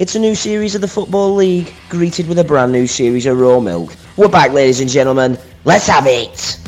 It's a new series of the Football League, greeted with a brand new series of raw milk. We're back, ladies and gentlemen. Let's have it!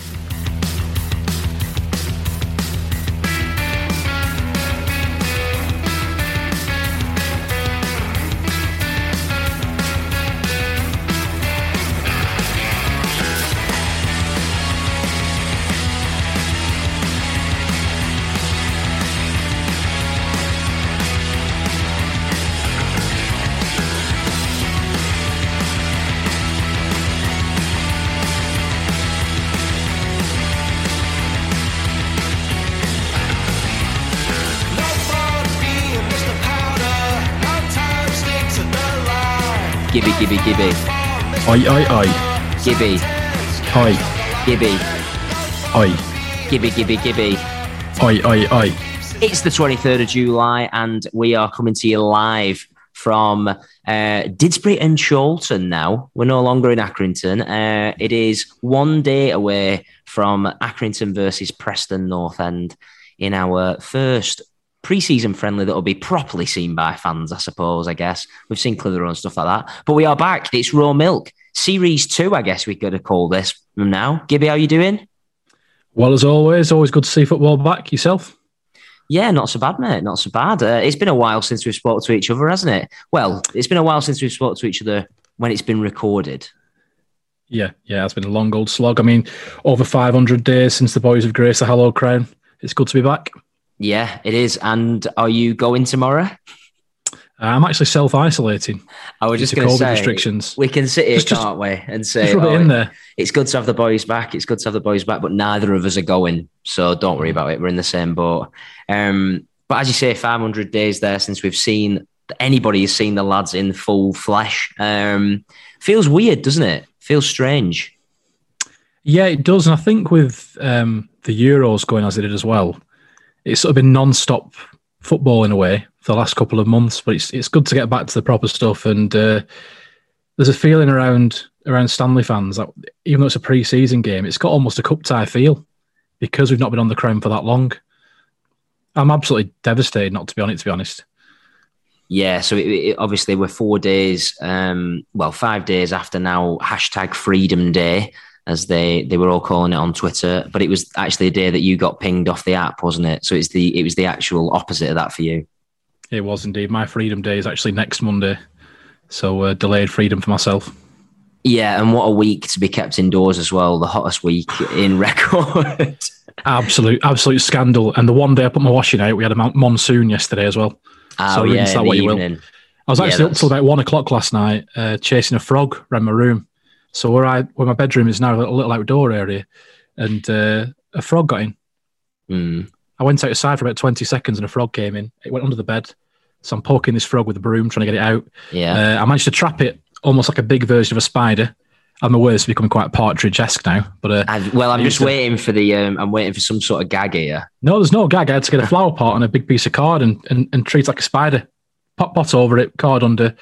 Gibby, Gibby, Gibby. Oi, oi, oi. Gibby, Oi, Gibby, oi. Gibby, Gibby, Gibby. Oi, oi, oi. It's the 23rd of July, and we are coming to you live from uh, Didsbury and Chorlton now. We're no longer in Accrington. Uh, it is one day away from Accrington versus Preston North End in our first pre-season friendly that will be properly seen by fans, I suppose, I guess. We've seen Clitheroe and stuff like that. But we are back. It's Raw Milk. Series two, I guess we could have called this from now. Gibby, how you doing? Well, as always, always good to see football back. Yourself? Yeah, not so bad, mate. Not so bad. Uh, it's been a while since we've spoke to each other, hasn't it? Well, it's been a while since we've spoke to each other when it's been recorded. Yeah, yeah, it's been a long old slog. I mean, over 500 days since the boys have graced the Hallowed Crown. It's good to be back. Yeah, it is. And are you going tomorrow? Uh, I'm actually self isolating. I was just going to say, restrictions. we can sit here, Just- just- can't we, and say, Just oh, in there. it's good to have the boys back. It's good to have the boys back, but neither of us are going. So don't worry about it. We're in the same boat. Um, but as you say, 500 days there since we've seen anybody has seen the lads in full flesh. Um, feels weird, doesn't it? Feels strange. Yeah, it does. And I think with um, the Euros going as it did as well, it's sort of been non stop football in a way for the last couple of months. But it's it's good to get back to the proper stuff. And uh, there's a feeling around around Stanley fans that even though it's a pre season game, it's got almost a cup tie feel because we've not been on the crown for that long. I'm absolutely devastated not to be on it, to be honest. Yeah, so it, it, obviously we're four days, um, well, five days after now, hashtag Freedom Day, as they they were all calling it on Twitter. But it was actually a day that you got pinged off the app, wasn't it? So it's the it was the actual opposite of that for you. It was indeed. My freedom day is actually next Monday. So uh, delayed freedom for myself. Yeah, and what a week to be kept indoors as well. The hottest week in record. Absolute, absolute scandal. And the one day I put my washing out, we had a monsoon yesterday as well. oh So yeah, that in what the you will. I was Yeah, actually up till about one o'clock last night, uh, chasing a frog around my room. So where I, where my bedroom is now, a little, little outdoor area, and uh, a frog got in. Mm. I went outside for about twenty seconds, and a frog came in. It went under the bed. So I'm poking this frog with a broom, trying to get it out. Yeah, Uh, I managed to trap it almost like a big version of a spider. I'm aware it's becoming quite partridge-esque now, but uh, I've, well, I'm just to- waiting for the. Um, I'm waiting for some sort of gag here. No, there's no gag. I had to get a flower pot and a big piece of card and, and, and treat it like a spider. Pot pot over it, card under,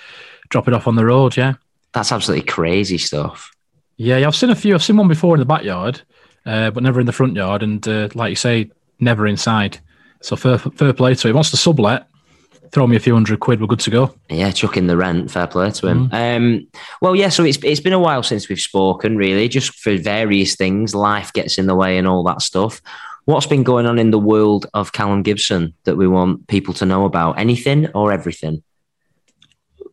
drop it off on the road. Yeah. That's absolutely crazy stuff. Yeah, yeah. I've seen a few. I've seen one before in the backyard. uh, but never in the front yard, and uh, like you say, never inside. So fair, fair play to him. Wants to sublet, throw me a few hundred quid, we're good to go. Yeah, chuck in the rent. Fair play to him. Mm. Um, well, yeah. So it's it's been a while since we've spoken, really, just for various things. Life gets in the way and all that stuff. What's been going on in the world of Callum Gibson that we want people to know about? Anything or everything?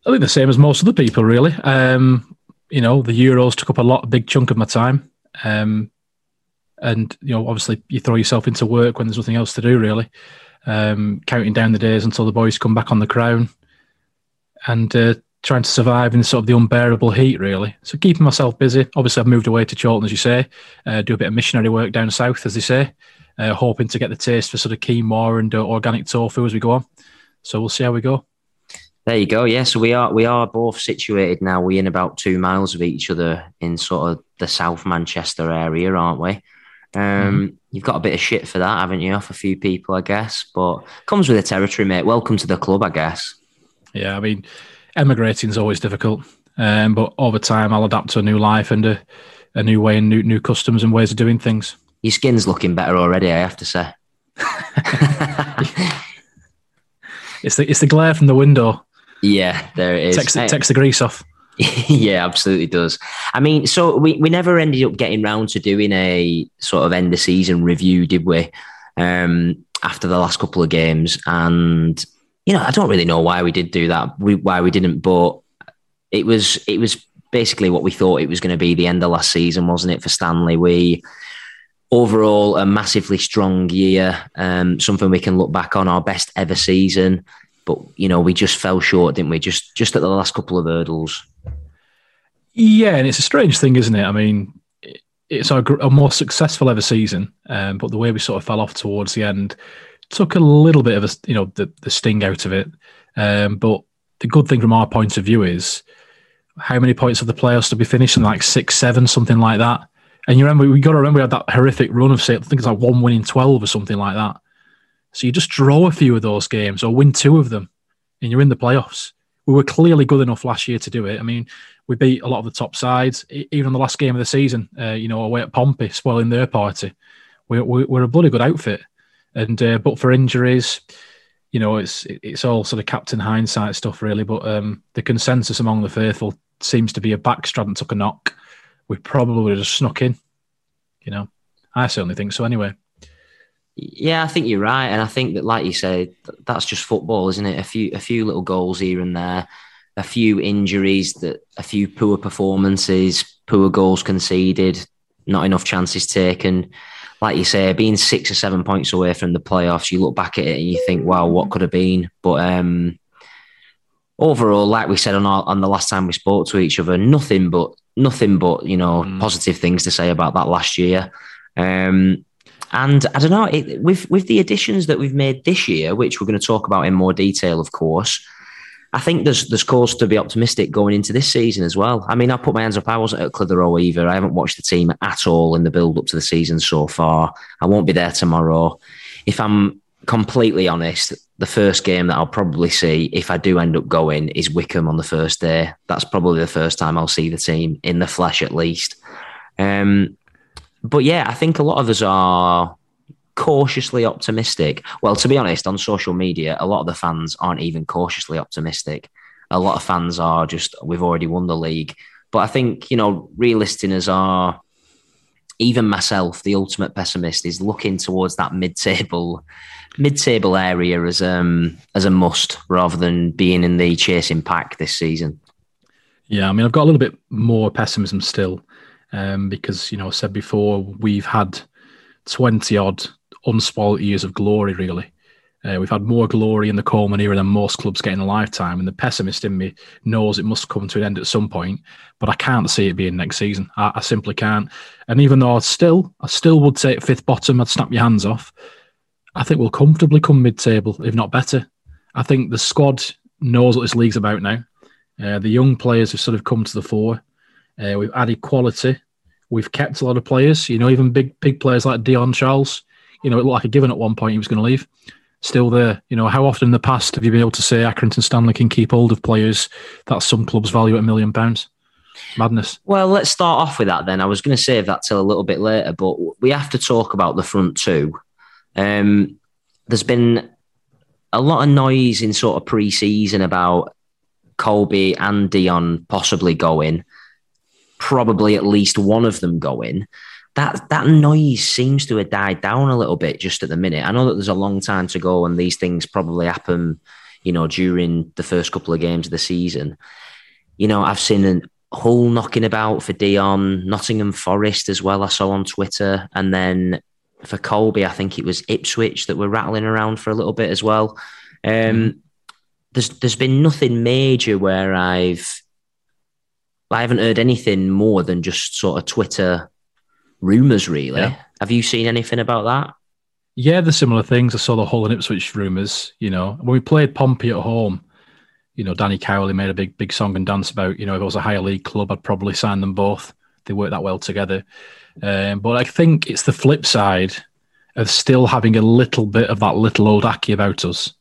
I think the same as most of the people, really. Um, you know, the Euros took up a lot, a big chunk of my time. Um, and, you know, obviously you throw yourself into work when there's nothing else to do, really um, counting down the days until the boys come back on the crown, and uh, trying to survive in sort of the unbearable heat, really. So keeping myself busy. Obviously, I've moved away to Chorlton, as you say, uh, do a bit of missionary work down south, as they say, uh, hoping to get the taste for sort of quinoa and uh, organic tofu as we go on. So we'll see how we go. There you go. Yeah, so we are we are both situated now. We're in about two miles of each other in sort of the South Manchester area, aren't we? Um, mm-hmm. You've got a bit of shit for that, haven't you? Off a few people, I guess, but comes with the territory, mate. Welcome to the club, I guess. Yeah, I mean, emigrating is always difficult, um, but over time, I'll adapt to a new life and a, a new way and new, new customs and ways of doing things. Your skin's looking better already, I have to say. it's the it's the glare from the window. Yeah, there it is. Takes, it takes the grease off. yeah, absolutely does. I mean, so we, we never ended up getting round to doing a sort of end of season review, did we? Um, after the last couple of games, and you know, I don't really know why we did do that. We, why we didn't, but it was it was basically what we thought it was going to be the end of last season, wasn't it? For Stanley, we overall a massively strong year, um, something we can look back on our best ever season. But you know, we just fell short, didn't we? Just just at the last couple of hurdles. Yeah, and it's a strange thing, isn't it? I mean, it's our, our more successful ever season, um, but the way we sort of fell off towards the end took a little bit of a you know the, the sting out of it. Um, but the good thing from our point of view is how many points of the playoffs to be finishing like six, seven, something like that. And you remember we got to remember we had that horrific run of say I think it's like one winning twelve or something like that. So you just draw a few of those games or win two of them, and you're in the playoffs. We were clearly good enough last year to do it. I mean, we beat a lot of the top sides, even on the last game of the season. Uh, you know, away at Pompey, spoiling their party. We're, we're a bloody good outfit, and uh, but for injuries, you know, it's it's all sort of captain hindsight stuff, really. But um, the consensus among the faithful seems to be a back Stratton took a knock. We probably would have just snuck in. You know, I certainly think so. Anyway. Yeah, I think you're right, and I think that, like you say, that's just football, isn't it? A few, a few little goals here and there a few injuries, that a few poor performances, poor goals conceded, not enough chances taken. Like you say, being six or seven points away from the playoffs, you look back at it and you think, "Wow, what could have been?" But um, overall, like we said on our, on the last time we spoke to each other, nothing but nothing but you know mm. positive things to say about that last year. Um, and I don't know, it, with with the additions that we've made this year, which we're going to talk about in more detail, of course. I think there's there's cause to be optimistic going into this season as well. I mean, I put my hands up. I wasn't at Clitheroe either. I haven't watched the team at all in the build up to the season so far. I won't be there tomorrow. If I'm completely honest, the first game that I'll probably see if I do end up going is Wycombe on the first day. That's probably the first time I'll see the team in the flesh, at least. Um, but yeah, I think a lot of us are cautiously optimistic. Well, to be honest, on social media, a lot of the fans aren't even cautiously optimistic. A lot of fans are just, we've already won the league. But I think, you know, real listeners are, even myself, the ultimate pessimist, is looking towards that mid-table, mid-table area as um as a must rather than being in the chasing pack this season. Yeah, I mean, I've got a little bit more pessimism still, um, because you know, I said before, we've had twenty odd unspoiled years of glory, really. Uh, we've had more glory in the Coleman era than most clubs get in a lifetime, and the pessimist in me knows it must come to an end at some point. But I can't see it being next season. I, I simply can't. And even though I still, I still would say fifth bottom, I'd snap your hands off. I think we'll comfortably come mid-table, if not better. I think the squad knows what this league's about now. Uh, the young players have sort of come to the fore. Uh, we've added quality. We've kept a lot of players. You know, even big big players like Dion Charles you know, it looked like a given at one point he was going to leave. Still there. You know, how often in the past have you been able to say Accrington Stanley can keep hold of players that some clubs value at a million pounds? Madness. Well, let's start off with that then. I was going to save that till a little bit later, but we have to talk about the front two. Um, there's been a lot of noise in sort of pre-season about Colby and Dion possibly going, probably at least one of them going. That that noise seems to have died down a little bit just at the minute. I know that there's a long time to go, and these things probably happen, you know, during the first couple of games of the season. You know, I've seen a Hull knocking about for Dion, Nottingham Forest as well. I saw on Twitter, and then for Colby, I think it was Ipswich that were rattling around for a little bit as well. Um, mm. There's there's been nothing major where I've I haven't heard anything more than just sort of Twitter rumors. Really, yeah. have you seen anything about that? Yeah, the similar things. I saw the Hull and Ipswich rumors. You know, when we played Pompey at home, you know, Danny Cowley made a big big song and dance about. You know, if it was a higher league club, I'd probably sign them both. They work that well together. Um, but I think it's the flip side of still having a little bit of that little old Accy about us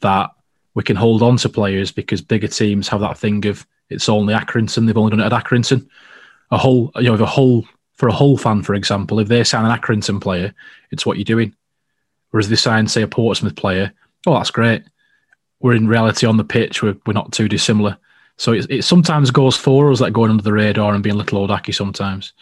that we can hold on to players because bigger teams have that thing of it's only Accrington, they've only done it at Accrington. A whole, you know, if a whole for a Hull fan, for example, if they sign an Accrington player, it's what you're doing. Whereas they sign, say, a Portsmouth player, oh, that's great. We're in reality on the pitch, we're, we're not too dissimilar. So it, it sometimes goes for us, like going under the radar and being a little old Accy sometimes.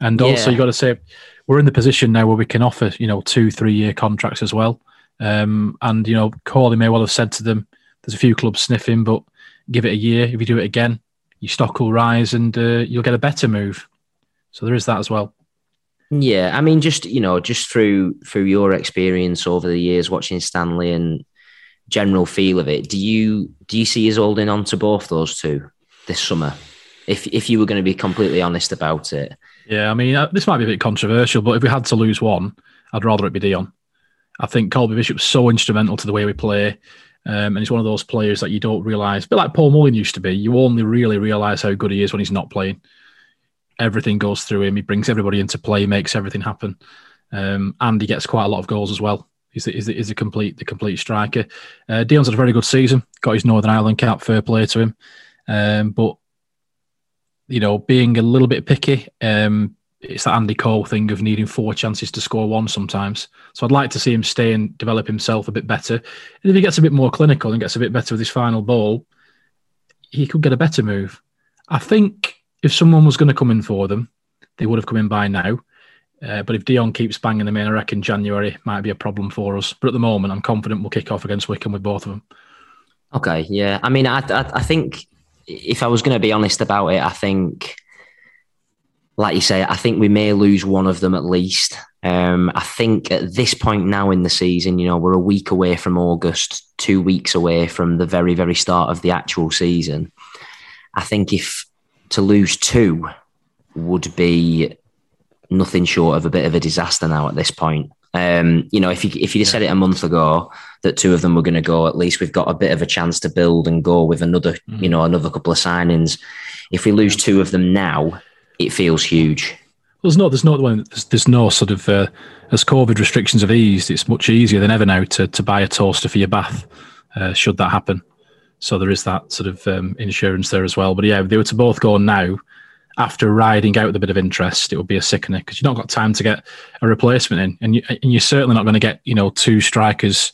And also, yeah. you got to say, we're in the position now where we can offer, you know, two, three year contracts as well. Um, and, you know, Corley may well have said to them, there's a few clubs sniffing, but give it a year. If you do it again, your stock will rise and uh, you'll get a better move. So there is that as well. Yeah, I mean, just you know, just through through your experience over the years watching Stanley and general feel of it, do you do you see us holding on to both those two this summer? If if you were going to be completely honest about it, yeah, I mean, uh, this might be a bit controversial, but if we had to lose one, I'd rather it be Dion. I think Colby Bishop's so instrumental to the way we play. Um, and he's one of those players that you don't realise, but like Paul Mullin used to be, you only really realise how good he is when he's not playing. Everything goes through him. He brings everybody into play, makes everything happen, um, and he gets quite a lot of goals as well. He's the, he's the, he's complete the complete striker. Uh, Dion's had a very good season. Got his Northern Ireland cap. Fair play to him. Um, but you know, being a little bit picky. Um, it's that Andy Cole thing of needing four chances to score one sometimes. So I'd like to see him stay and develop himself a bit better. And if he gets a bit more clinical and gets a bit better with his final ball, he could get a better move. I think if someone was going to come in for them, they would have come in by now. Uh, but if Dion keeps banging them in, I reckon January might be a problem for us. But at the moment, I'm confident we'll kick off against Wycombe with both of them. Okay, yeah. I mean, I, I, I think if I was going to be honest about it, I think, like you say, I think we may lose one of them at least. Um, I think at this point now in the season, you know, we're a week away from August, two weeks away from the very, very start of the actual season. I think if to lose two would be nothing short of a bit of a disaster now at this point. Um, you know, if you if you'd said it a month ago that two of them were going to go, at least we've got a bit of a chance to build and go with another, mm. you know, another couple of signings. If we lose two of them now, it feels huge. Well, there's no, there's no, there's, there's no sort of uh, as COVID restrictions have eased, it's much easier than ever now to to buy a toaster for your bath, uh, should that happen. So there is that sort of um, insurance there as well. But yeah, if they were to both go now, after riding out with a bit of interest, it would be a sickener because you've not got time to get a replacement in, and, you, and you're certainly not going to get you know two strikers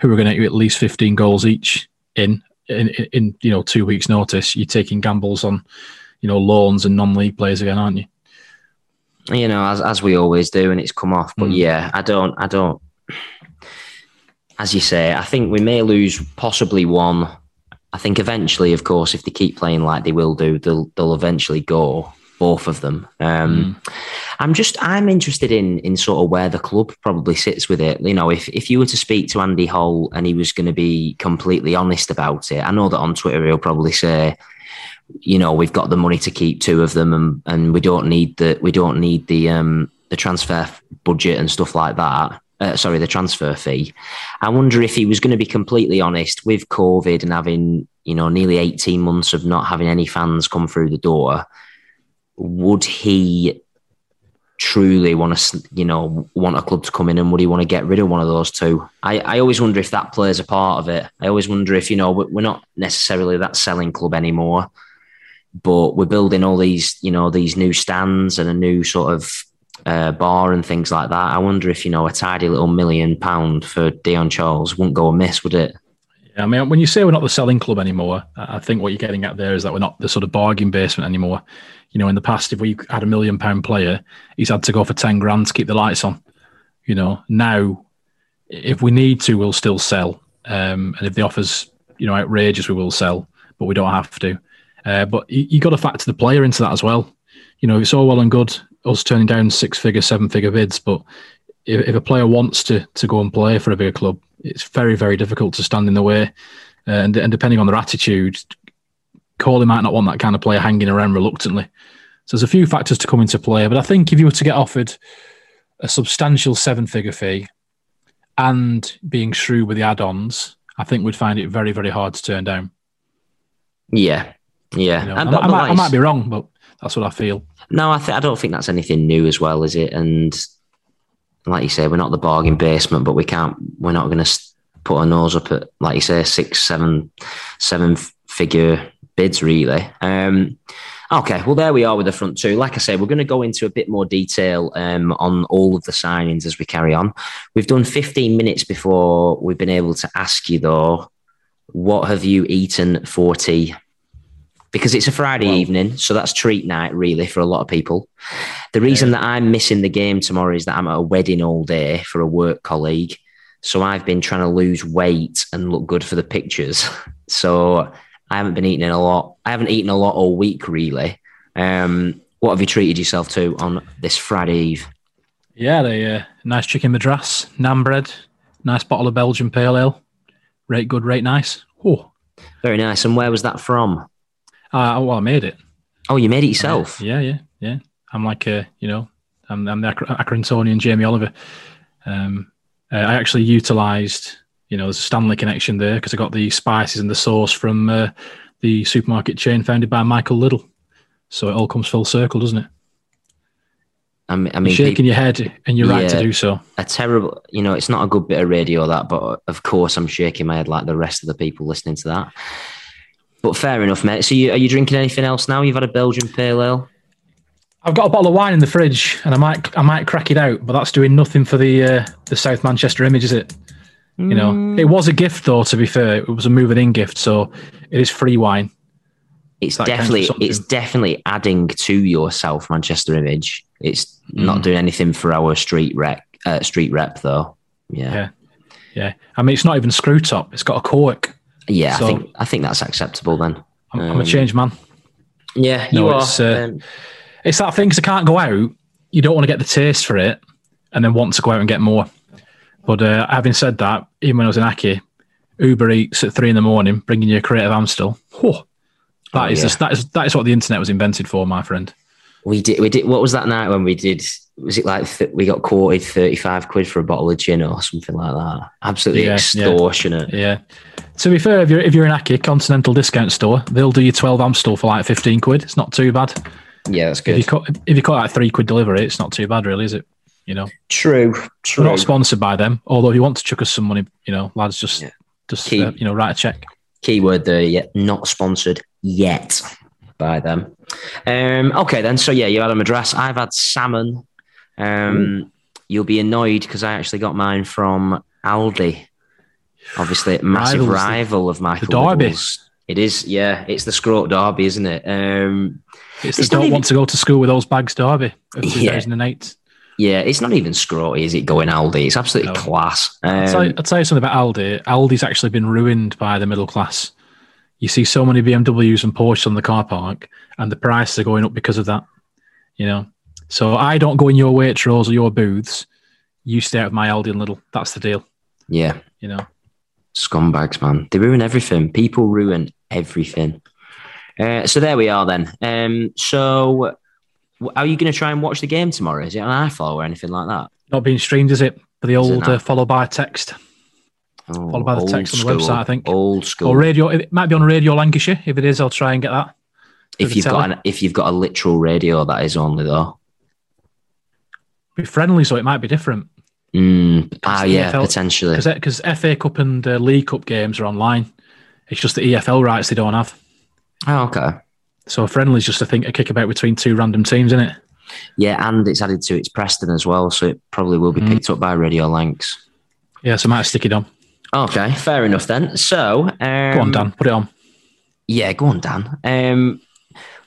who are going to get at least 15 goals each in, in in you know two weeks' notice. You're taking gambles on you know loans and non-league players again, aren't you? You know, as as we always do, and it's come off. But mm. yeah, I don't, I don't. As you say, I think we may lose possibly one I think eventually, of course, if they keep playing like they will do, they'll they'll eventually go both of them. Um, mm. I'm just I'm interested in in sort of where the club probably sits with it. You know, if if you were to speak to Andy Holt and he was going to be completely honest about it, I know that on Twitter he'll probably say, you know, we've got the money to keep two of them, and and we don't need the we don't need the um the transfer budget and stuff like that uh, sorry, the transfer fee. I wonder if he was going to be completely honest with COVID and having, you know, nearly 18 months of not having any fans come through the door, would he truly want to, you know, want a club to come in and would he want to get rid of one of those two? I, I always wonder if that plays a part of it. I always wonder if, you know, we're not necessarily that selling club anymore. But we're building all these, you know, these new stands and a new sort of uh, bar and things like that. I wonder if you know a tidy little million pound for Dion Charles wouldn't go amiss, would it? Yeah, I mean, when you say we're not the selling club anymore, I think what you're getting at there is that we're not the sort of bargain basement anymore. You know, in the past, if we had a million pound player, he's had to go for ten grand to keep the lights on. You know, now if we need to, we'll still sell, um, and if the offers you know outrageous, we will sell, but we don't have to. Uh, but you, you got to factor the player into that as well. You know, it's all well and good us turning down six figure, seven figure bids, but if, if, a player wants to to go and play for a bigger club, it's very very difficult to stand in the way. Uh, and, and depending on their attitude, Corley might not want that kind of player hanging around reluctantly. So there's a few factors to come into play, but I think if you were to get offered a substantial seven figure fee and being shrewd with the add-ons, I think we'd find it very very hard to turn down. Yeah, yeah. You know, I, I, might, I might be wrong, but that's what I feel. No, I, th- I don't think that's anything new as well, is it? And like you say, we're not the bargain basement, but we can't. We're not going to put our nose up at, like you say, six, seven, seven figure bids, really. Um, okay, well, there we are with the front two. Like I say, we're going to go into a bit more detail um, on all of the signings as we carry on. We've done 15 minutes before we've been able to ask you, though, what have you eaten for tea? Because it's a Friday well, evening, so that's treat night really for a lot of people. The reason yeah. that I'm missing the game tomorrow is that I'm at a wedding all day for a work colleague. So I've been trying to lose weight and look good for the pictures. So I haven't been eating a lot. I haven't eaten a lot all week really. Um, what have you treated yourself to on this Friday Eve? Yeah, the uh, nice chicken madras, naan bread, nice bottle of Belgian pale ale. Rate good, rate nice. Oh, very nice. And where was that from? Uh, well, I made it. Oh, you made it yourself? Uh, yeah, yeah, yeah. I'm like, uh, you know, I'm, I'm the Accringtonian Jamie Oliver. Um, uh, I actually utilised, you know, there's a Stanley connection there because I got the spices and the sauce from uh, the supermarket chain founded by Michael Liddell. So it all comes full circle, doesn't it? I mean, I mean you're shaking your head, and you're yeah, right to do so. A terrible, you know, it's not a good bit of radio that, but of course I'm shaking my head like the rest of the people listening to that. But fair enough, mate. So, you, are you drinking anything else now? You've had a Belgian pale ale. I've got a bottle of wine in the fridge, and I might I might crack it out, but that's doing nothing for the uh, the South Manchester image, is it? Mm. You know, mm. it was a gift though. To be fair, it was a moving in gift, so it is free wine. It's definitely it's definitely adding to your South Manchester image. It's mm. not doing anything for our street rep uh, street rep though. Yeah. yeah, yeah. I mean, it's not even screw top. It's got a cork. Yeah, so, I think I think that's acceptable then. I'm, um, I'm a change man. Yeah, you no, are. It's, uh, um, it's that thing because I can't go out. You don't want to get the taste for it, and then want to go out and get more. But uh, having said that, even when I was in Accy, Uber Eats at three in the morning, bringing you a creative Amstel. Whew, that oh, is yeah. just, that is that is what the internet was invented for, my friend. We did. We did. What was that night when we did? Was it like th- we got quoted thirty five quid for a bottle of gin or something like that? Absolutely yeah, extortionate. Yeah. yeah. To be fair, if you're if you're in Accy Continental discount store, they'll do you twelve Amstel for like fifteen quid. It's not too bad. Yeah, that's good. If you cut if you cut like three quid delivery, it's not too bad, really, is it? You know. True. True. We're not sponsored by them. Although if you want to chuck us some money, you know, lads, just yeah. just uh, you know, write a check. Keyword there, yet not sponsored yet by them. Um, okay, then. So yeah, you had a madras. I've had salmon. Um, you'll be annoyed because I actually got mine from Aldi. Obviously, massive Rivals, rival of Michael. The Derby. It is, yeah. It's the Scroat Derby, isn't it? Um, it's, it's the don't even, want to go to school with those bags Derby of 2008. Yeah. yeah, it's not even Scroaty, is it? Going Aldi, it's absolutely no. class. Um, I'll, tell you, I'll, tell you, something about Aldi. Aldi's actually been ruined by the middle class. You see so many BMWs and Porsches on the car park, and the prices are going up because of that. You know, so I don't go in your Waitrose or your booths. You stay out of my Aldi and Lidl. That's the deal. Yeah, you know scumbags, man. They ruin everything. People ruin everything. Uh, so there we are then. Um, so are you going to try and watch the game tomorrow? Is it on iFollow or anything like that? Not being streamed, is it? For the old uh, follow by text. Oh, follow by the text school, on the website, I think. Old school. Or radio. It might be on Radio Lancashire. If it is, I'll try and get that. If you've got an, if you've got a literal radio, that is only though. Be friendly, so it might be different. Mm, ah, yeah, EFL, potentially. Because FA Cup and uh, League Cup games are online. It's just the EFL rights they don't have. Oh, okay. So a friendly is just a thing, a kick about between two random teams, isn't it? Yeah, and it's added to its Preston as well, so it probably will be Mm. picked up by Radio Lancs. Yeah, so I might stick it on. Okay, fair enough then. So, um, Go on, Dan, put it on. Yeah, go on, Dan. Um,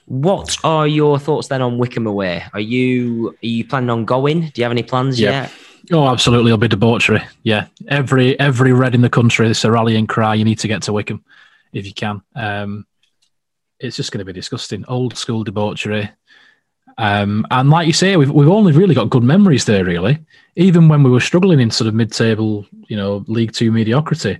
what are your thoughts then on Wycombe away? Are you are you planning on going? Do you have any plans Yeah. yet? Oh, absolutely, it'll be debauchery. Yeah, every every red in the country, it's a rallying cry. You need to get to Wycombe if you can. Um, it's just going to be disgusting. Old school debauchery. Um, and like you say, we've we've only really got good memories there. Really, even when we were struggling in sort of mid-table, you know, League Two mediocrity.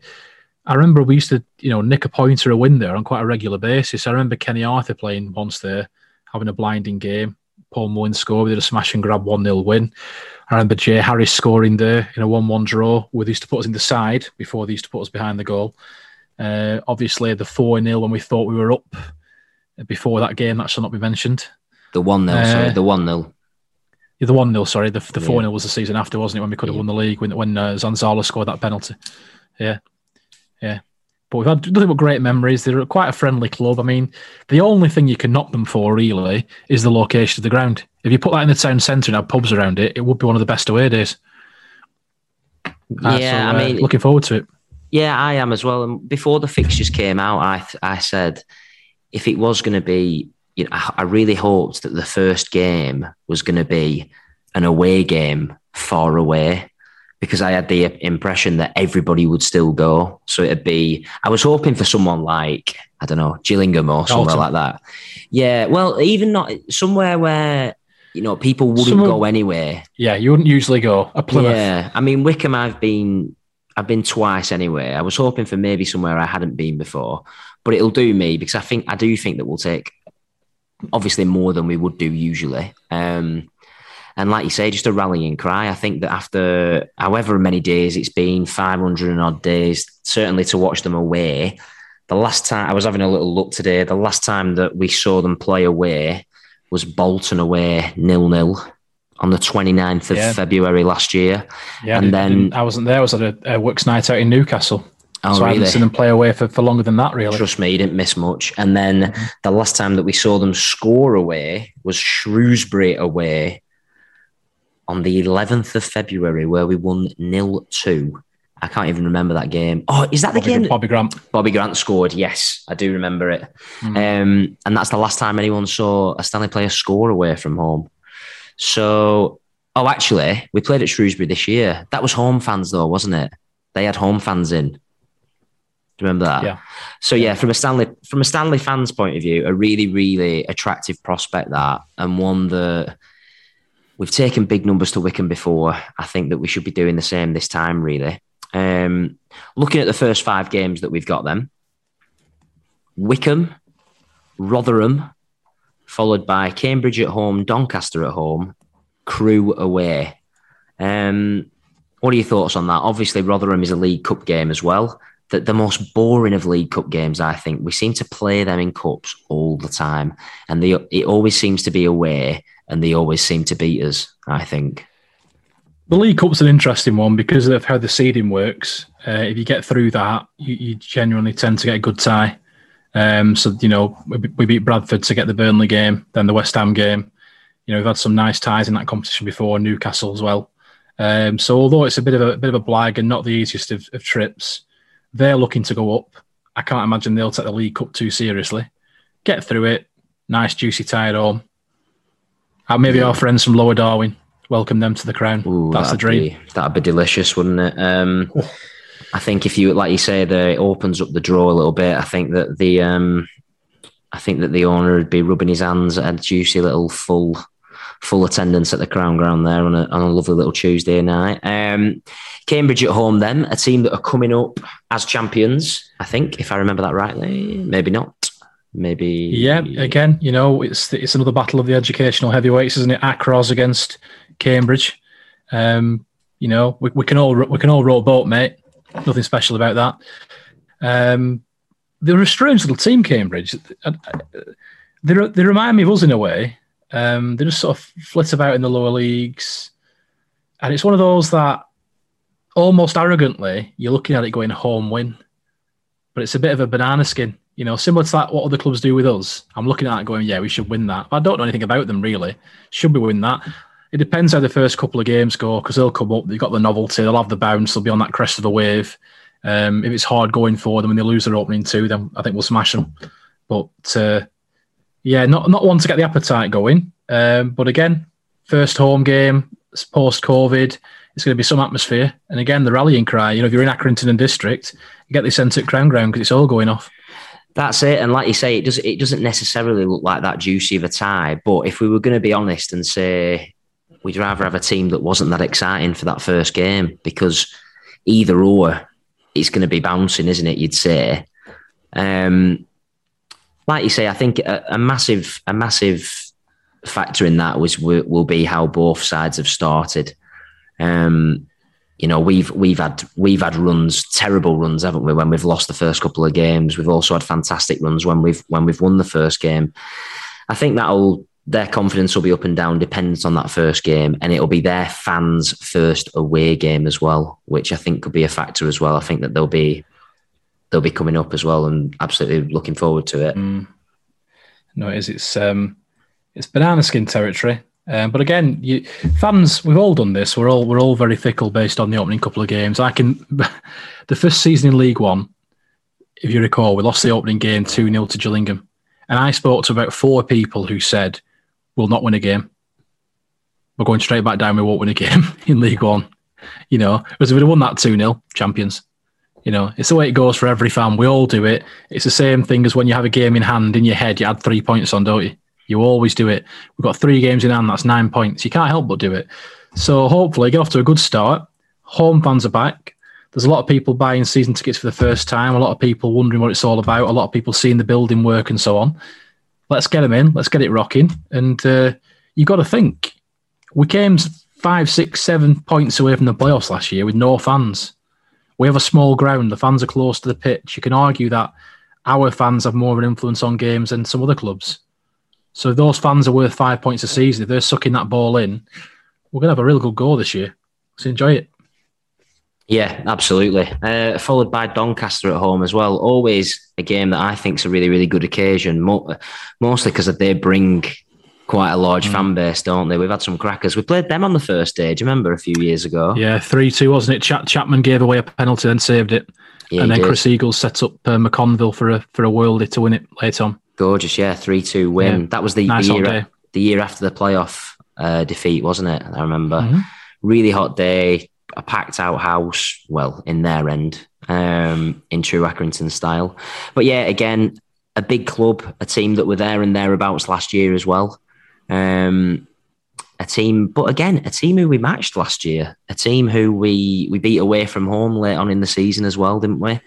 I remember we used to, you know, nick a point or a win there on quite a regular basis. I remember Kenny Arthur playing once there, having a blinding game. Paul Mullin scored. We did a smash and grab 1 0 win. I remember Jay Harris scoring there in a 1 1 draw, where they used to put us in the side before they used to put us behind the goal. Uh, obviously, the 4 0 when we thought we were up before that game, that shall not be mentioned. The one 0 Uh, sorry, the one 0 Yeah, the 1 0, sorry. The, the Yeah. 4 0 was the season after, wasn't it, when we could have Yeah. won the league when, when uh, Zanzala scored that penalty. Yeah. But we've had nothing but great memories. They're quite a friendly club. I mean, the only thing you can knock them for, really, is the location of the ground. If you put that in the town centre and have pubs around it, it would be one of the best away days. Uh, Yeah, so, I uh, mean, looking forward to it. Yeah, I am as well. And before the fixtures came out, I th- I said if it was going to be, you know, I, I really hoped that the first game was going to be an away game far away because I had the impression that everybody would still go. So it'd be, I was hoping for someone like, I don't know, Gillingham or somewhere Charlton. like that. Yeah, well, even not somewhere where, you know, people wouldn't go anywhere. Yeah, you wouldn't usually go. A Plymouth. Yeah, I mean Wycombe. I've been, I've been twice anyway. I was hoping for maybe somewhere I hadn't been before, but it'll do me because I think I do think that we'll take obviously more than we would do usually. Um, and like you say, just a rallying cry. I think that after however many days it's been, five hundred and odd days, certainly to watch them away. The last time I was having a little look today, the last time that we saw them play away was Bolton away nil nil on the 29th of Yeah. February last year. Yeah, And then- I wasn't there. I was at a, a works night out in Newcastle. Oh, so I haven't seen them play away for, for longer than that, really. Trust me, you didn't miss much. And then mm-hmm. the last time that we saw them score away was Shrewsbury away on the 11th of February, where we won nil 2. I can't even remember that game. Oh, is that the Bobby, game? Bobby Grant. Bobby Grant scored. Yes, I do remember it. Um, and that's the last time anyone saw a Stanley player score away from home. So, oh, actually, we played at Shrewsbury this year. That was home fans, though, wasn't it? They had home fans in. Do you remember that? Yeah. So yeah, from a Stanley from a Stanley fans' point of view, a really really attractive prospect that, and one that we've taken big numbers to Wycombe before. I think that we should be doing the same this time. Really, um, looking at the first five games that we've got, them Wickham, Rotherham, followed by Cambridge at home, Doncaster at home, Crewe away. Um, what are your thoughts on that? Obviously, Rotherham is a League Cup game as well. The, the most boring of League Cup games, I think. We seem to play them in cups all the time, and they, it always seems to be away, and they always seem to beat us. I think. The League Cup's an interesting one because of how the seeding works. Uh, if you get through that, you, you genuinely tend to get a good tie. Um, so, you know, we, we beat Bradford to get the Burnley game, then the West Ham game. You know, we've had some nice ties in that competition before, Newcastle as well. Um, so, although it's a bit of a, bit of a blag and not the easiest of, of trips, they're looking to go up. I can't imagine they'll take the League Cup too seriously. Get through it. Nice, juicy tie at home. Uh, maybe our friends from Lower Darwin welcome them to the crown. Ooh, That's the dream. Be, that'd be delicious, wouldn't it? Um, I think if you, like you say, the it opens up the draw a little bit. I think that the, um, I think that the owner would be rubbing his hands at a juicy little full, full attendance at the Crown Ground there on a on a lovely little Tuesday night. Um, Cambridge at home, then a team that are coming up as champions. I think, if I remember that rightly, maybe not. Maybe Yeah, again, you know, it's it's another battle of the educational heavyweights, isn't it? Acros against Cambridge. Um, you know, we, we can all we can all row a boat, mate. Nothing special about that. Um, they're a strange little team, Cambridge. Uh, They they remind me of us in a way. Um, they just sort of flit about in the lower leagues, and it's one of those that almost arrogantly you're looking at it going home win, but it's a bit of a banana skin. You know, similar to that, what other clubs do with us. I'm looking at it going, yeah, we should win that. But I don't know anything about them really. Should we win that? It depends how the first couple of games go because they'll come up. They've got the novelty. They'll have the bounce. They'll be on that crest of the wave. Um, if it's hard going for them and they lose their opening two, then I think we'll smash them. But uh, yeah, not not one to get the appetite going. Um, but again, first home game, post COVID, it's going to be some atmosphere. And again, the rallying cry. You know, if you're in Accrington and District, you get this sent at Crown Ground because it's all going off. That's it. And like you say, it does it doesn't necessarily look like that juicy of a tie. But if we were going to be honest and say we'd rather have a team that wasn't that exciting for that first game because either or it's going to be bouncing, isn't it? You'd say. Um, like you say, I think a, a massive, a massive factor in that was will, be how both sides have started. Um, you know, we've we've had we've had runs, terrible runs, haven't we? When we've lost the first couple of games, we've also had fantastic runs when we've when we've won the first game. I think that'll their confidence will be up and down, dependent on that first game, and it'll be their fans' first away game as well, which I think could be a factor as well. I think that they'll be they'll be coming up as well, and absolutely looking forward to it. Mm. No, it is. It's um, it's banana skin territory. Um, but again, you, fans, we've all done this. We're all we're all very fickle based on the opening couple of games. I can, the first season in League One, if you recall, we lost the opening game two 0 to Gillingham, and I spoke to about four people who said we'll not win a game. We're going straight back down. We won't win a game in League One. You know, because if we'd have won that two 0 champions. You know, it's the way it goes for every fan. We all do it. It's the same thing as when you have a game in hand in your head. You add three points on, don't you? You always do it. We've got three games in hand. That's nine points. You can't help but do it. So hopefully, get off to a good start. Home fans are back. There's a lot of people buying season tickets for the first time. A lot of people wondering what it's all about. A lot of people seeing the building work and so on. Let's get them in. Let's get it rocking. And uh, you've got to think we came five, six, seven points away from the playoffs last year with no fans. We have a small ground. The fans are close to the pitch. You can argue that our fans have more of an influence on games than some other clubs. So if those fans are worth five points a season, if they're sucking that ball in, we're going to have a real good goal this year. Let's enjoy it. Yeah, absolutely. Uh, followed by Doncaster at home as well. Always a game that I think is a really, really good occasion, mostly because they bring quite a large mm. fan base, don't they? We've had some crackers. We played them on the first day. Do you remember a few years ago? Yeah, 3 2, wasn't it? Ch- Chapman gave away a penalty and saved it. Yeah, and then did. Chris Eagles set up uh, McConville for a for a worldie to win it later on. Gorgeous, yeah, three two win. Yeah. That was the, nice the year the year after the playoff uh, defeat, wasn't it? I remember. Mm-hmm. Really hot day, a packed out house. Well, in their end, um, in true Accrington style. But yeah, again, a big club, a team that were there and thereabouts last year as well. Um, a team, but again, a team who we matched last year, a team who we we beat away from home late on in the season as well, didn't we?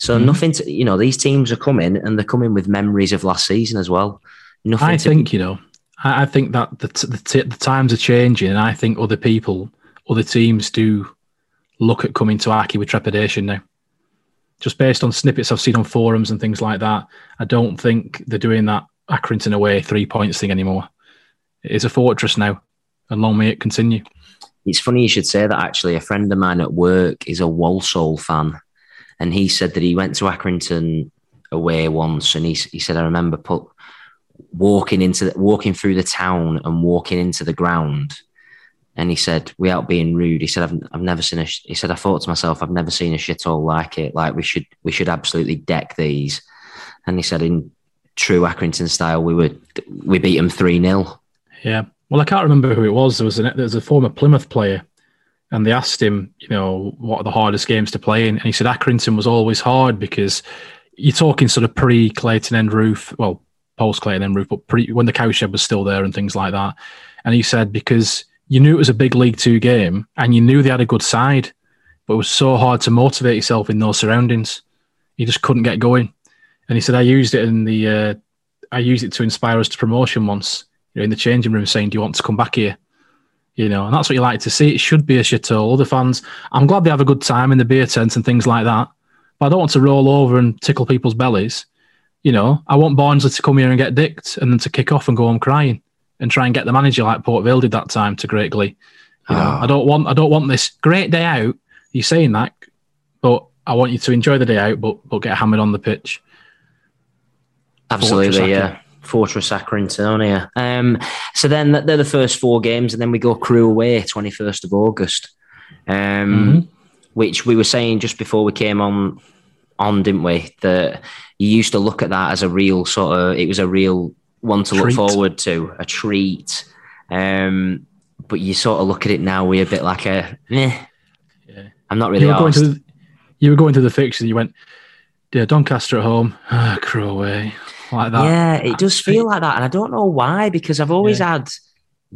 So mm nothing to, you know, these teams are coming and they're coming with memories of last season as well. Nothing I to, think, you know, I, I think that the, t- the, t- the times are changing and I think other people, other teams do look at coming to Accy with trepidation now. Just based on snippets I've seen on forums and things like that, I don't think they're doing that Accrington away three points thing anymore. It is a fortress now, and long may it continue. It's funny you should say that. Actually, a friend of mine at work is a Walsall fan, and he said that he went to Accrington away once, and he he said I remember put walking into walking through the town and walking into the ground. And he said, without being rude, he said, "I've, I've never seen a." He said, "I thought to myself, I've never seen a shit all like it. Like we should we should absolutely deck these." And he said, in true Accrington style, we were we beat them three 0 Yeah. Well, I can't remember who it was. There was an, there was a former Plymouth player and they asked him, you know, what are the hardest games to play in? And he said Accrington was always hard because you're talking sort of pre Clayton End roof, well, post Clayton End roof, but pre when the cowshed was still there and things like that. And he said because you knew it was a big League Two game and you knew they had a good side, but it was so hard to motivate yourself in those surroundings. You just couldn't get going. And he said I used it in the, uh, I used it to inspire us to promotion once. You know, in the changing room, saying, "Do you want to come back here?" You know, and that's what you like to see. It should be a shithole. Other fans, I'm glad they have a good time in the beer tents and things like that, but I don't want to roll over and tickle people's bellies. You know, I want Barnsley to come here and get dicked and then to kick off and go home crying and try and get the manager like Port Vale did that time to Great Glee. You know, oh. I don't want I don't want this great day out. You're saying that, but I want you to enjoy the day out, but but get hammered on the pitch. Absolutely, yeah. Fortress Accrington, Um, so then they're the first four games, and then we go Crewe away, 21st of August. Um, mm-hmm. Which we were saying just before we came on, on didn't we? That you used to look at that as a real sort of, it was a real one to treat. look forward to, a treat. Um, but you sort of look at it now, we're a bit like a, eh, yeah. I'm not really. You were, going to the, you were going to the fixture, you went, yeah, Doncaster at home, ah, Crewe away like that. Yeah, it does feel like that, and I don't know why because I've always yeah. had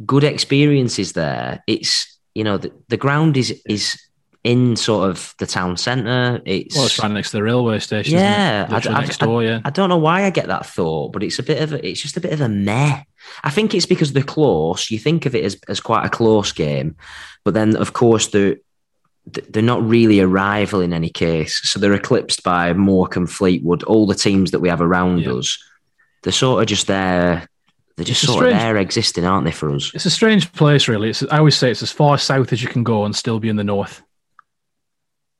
good experiences there. It's you know the, the ground is is in sort of the town centre. It's well, it's right next to the railway station. Yeah, I, I, next door. Yeah, I, don't know why I get that thought, but it's a bit of a, it's just a bit of a meh. I think it's because they're close. You think of it as as quite a close game, but then of course the they're not really a rival in any case. So they're eclipsed by Morecambe, Fleetwood, all the teams that we have around yeah. us. They're sort of just there. They're just sort strange, of there existing, aren't they, for us? It's a strange place, really. It's, I always say it's as far south as you can go and still be in the north.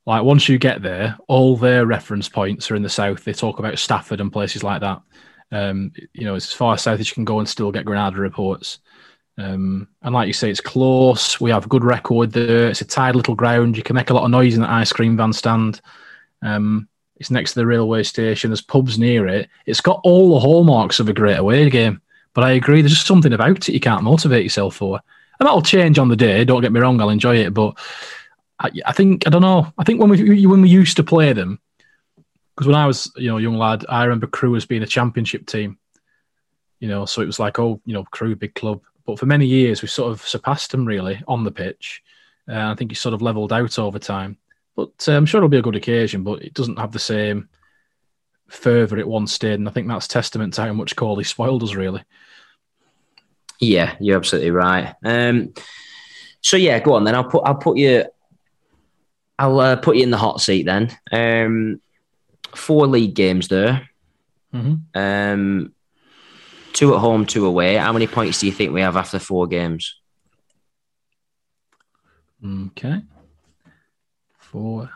Like once you get there, all their reference points are in the south. They talk about Stafford and places like that. Um, you know, it's as far south as you can go and still get Granada reports. Um, and like you say, it's close. We have good record there. It's a tight little ground. You can make a lot of noise in the ice cream van stand. Um, it's next to the railway station. There's pubs near it. It's got all the hallmarks of a great away game. But I agree, there's just something about it you can't motivate yourself for. And that'll change on the day. Don't get me wrong, I'll enjoy it. But I, I think I don't know. I think when we when we used to play them, because when I was you know a young lad, I remember Crewe as being a championship team. You know, so it was like, oh, you know, Crewe, big club. But for many years, we sort of surpassed them really on the pitch. Uh, I think he sort of leveled out over time. But uh, I'm sure it'll be a good occasion, but it doesn't have the same fervour it once did. And I think that's testament to how much Coley spoiled us, really. Yeah, you're absolutely right. Um, so yeah, go on then. I'll put I'll put you I'll uh, put you in the hot seat then. Um, four league games there. Mm-hmm. Um, Two at home, two away. How many points do you think we have after four games? Okay. Four.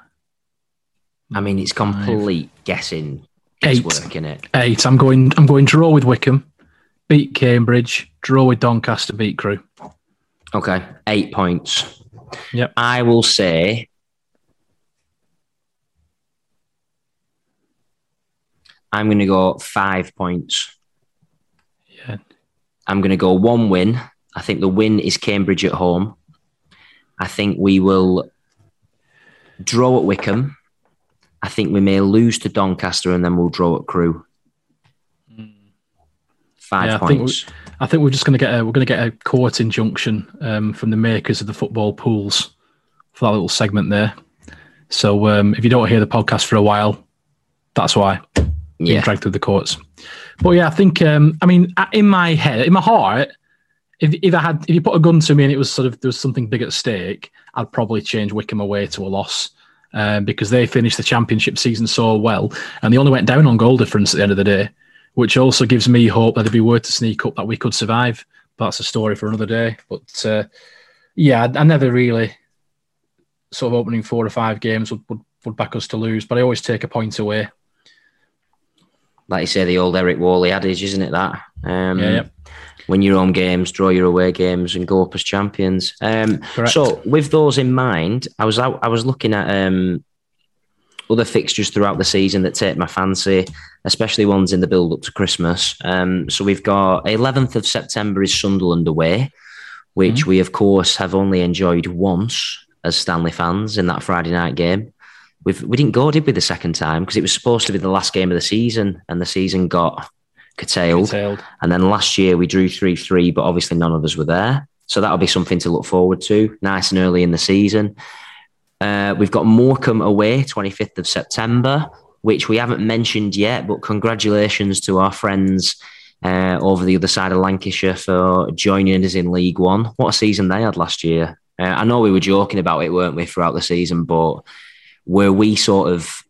I mean, it's complete five, guessing. Eight. Working it. Eight. I'm going. I'm going draw with Wycombe, beat Cambridge, draw with Doncaster, beat Crewe. Okay, eight points. Yep. I will say. I'm going to go five points. I'm going to go one win. I think the win is Cambridge at home. I think we will draw at Wycombe. I think we may lose to Doncaster and then we'll draw at Crewe. Five yeah, points. I think, we, I think we're just going to get a we're going to get a court injunction um, from the makers of the football pools for that little segment there. So um, if you don't hear the podcast for a while, that's why. Yeah. Being dragged through the courts. But yeah, I think um, I mean in my head, in my heart, if if I had if you put a gun to me and it was sort of there was something big at stake, I'd probably change Wycombe away to a loss. Um, because they finished the championship season so well, and they only went down on goal difference at the end of the day, which also gives me hope that if we were to sneak up, that we could survive. But that's a story for another day. But uh, yeah, I, I, never really sort of opening four or five games would, would, would back us to lose, but I always take a point away like you say, the old Eric Whalley adage, isn't it? That um, yeah, win your own games, draw your away games, and go up as champions. Um, so, with those in mind, I was out, I was looking at um, other fixtures throughout the season that take my fancy, especially ones in the build up to Christmas. Um, so we've got 11th of September is Sunderland away, which mm-hmm. we of course have only enjoyed once as Stanley fans in that Friday night game. We've, we didn't go, did we, the second time? Because it was supposed to be the last game of the season, and the season got curtailed. curtailed. And then last year we drew 3 3, but obviously none of us were there. So that'll be something to look forward to, nice and early in the season. Uh, we've got Morecambe away, 25th of September, which we haven't mentioned yet, but congratulations to our friends uh, over the other side of Lancashire for joining us in League One. What a season they had last year. Uh, I know we were joking about it, weren't we, throughout the season, but where we sort of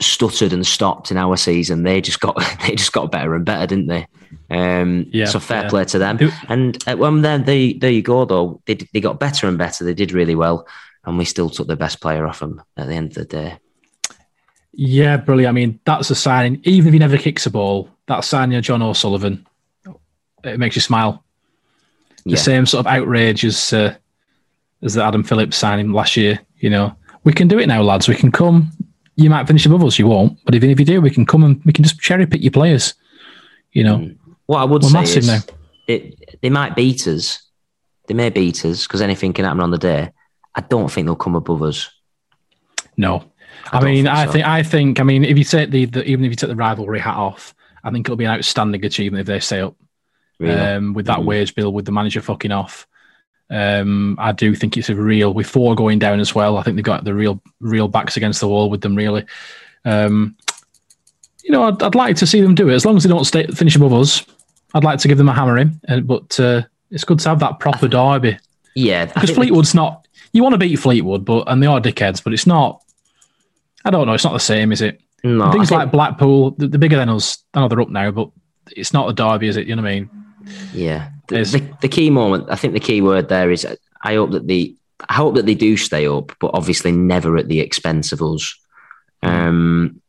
stuttered and stopped in our season, they just got they just got better and better, didn't they? Um, yeah, so fair yeah. play to them. And uh, when then they, there you go though, they they got better and better. They did really well, and we still took the best player off them at the end of the day. Yeah, brilliant. I mean, that's a signing. Even if he never kicks a ball, that signing of John O'Sullivan, it makes you smile. The Yeah. same sort of outrage as uh, as the Adam Phillips signing last year. You know, we can do it now, lads. We can come. You might finish above us, you won't. But even if you do, we can come and we can just cherry pick your players. You know, What I would We're say is, now. it, they might beat us. They may beat us because anything can happen on the day. I don't think they'll come above us. no. I I, mean, think I so. think I think I mean, if you take the, the even if you take the rivalry hat off, I think it'll be an outstanding achievement if they stay up. Really. um, with that Mhm. wage bill, with the manager fucking off. Um, I do think it's a real with four going down as well. I think they've got the real real backs against the wall with them. Really, um, you know, I'd, I'd like to see them do it as long as they don't stay finish above us. I'd like to give them a hammering, and but uh, it's good to have that proper derby yeah, because Fleetwood's not. You want to beat Fleetwood, but and they are dickheads, but it's not. I don't know. It's not the same, is it? no, Things think- like Blackpool, they're bigger than us. I know they're up now, but it's not a derby, is it? You know what I mean? Yeah. The, the, the key moment, I think the key word there is I hope that the I hope that they do stay up, but obviously never at the expense of us. Um,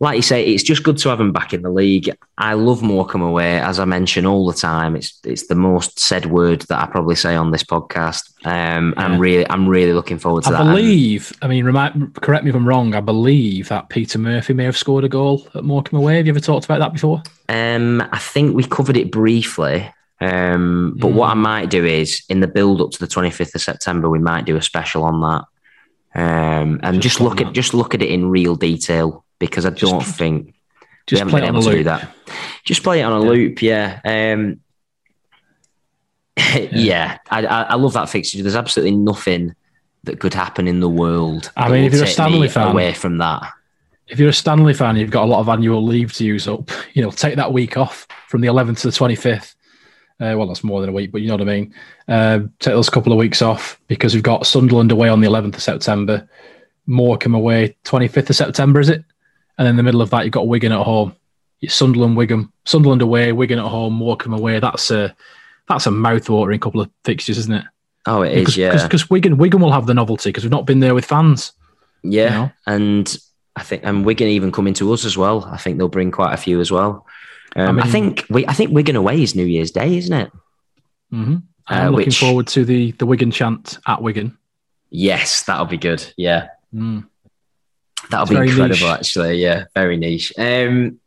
like you say, it's just good to have them back in the league. I love Morecambe away, as I mention all the time. It's it's the most said word that I probably say on this podcast. Um, Yeah. I'm really I'm really looking forward to I that. And- believe, I mean, remind, correct me if I'm wrong, I believe that Peter Murphy may have scored a goal at Morecambe away. Have you ever talked about that before? Um, I think we covered it briefly. Um, but what I might do is in the build up to the 25th of September, we might do a special on that. Um, and Just just, look that. at just look at it in real detail because I don't think we haven't play been able to do that. Just play it on a loop, yeah. Um, yeah, I, I, I love that fixture. There's absolutely nothing that could happen in the world. I mean, if you're a Stanley me fan- away from that. If you're a Stanley fan, you've got a lot of annual leave to use up. You know, take that week off from the 11th to the 25th. Uh, well, that's more than a week, but you know what I mean. Uh, take those couple of weeks off because we've got Sunderland away on the 11th of September, Morecambe away 25th of September, is it? And in the middle of that, you've got Wigan at home. It's Sunderland, Wigan, Sunderland away, Wigan at home, Morecambe away. That's a that's a mouth-watering couple of fixtures, isn't it? Oh, it is, Because yeah. because Wigan Wigan will have the novelty because we've not been there with fans. Yeah, know? and I think and Wigan even coming to us as well. I think they'll bring quite a few as well. Um, I, mean- think we I think Wigan away is New Year's Day, isn't it? hmm Uh, I'm looking which- forward to the the Wigan chant at Wigan. Yes, that'll be good. Yeah, Mm. that'll It's be incredible. niche. Actually, yeah, very niche. Um,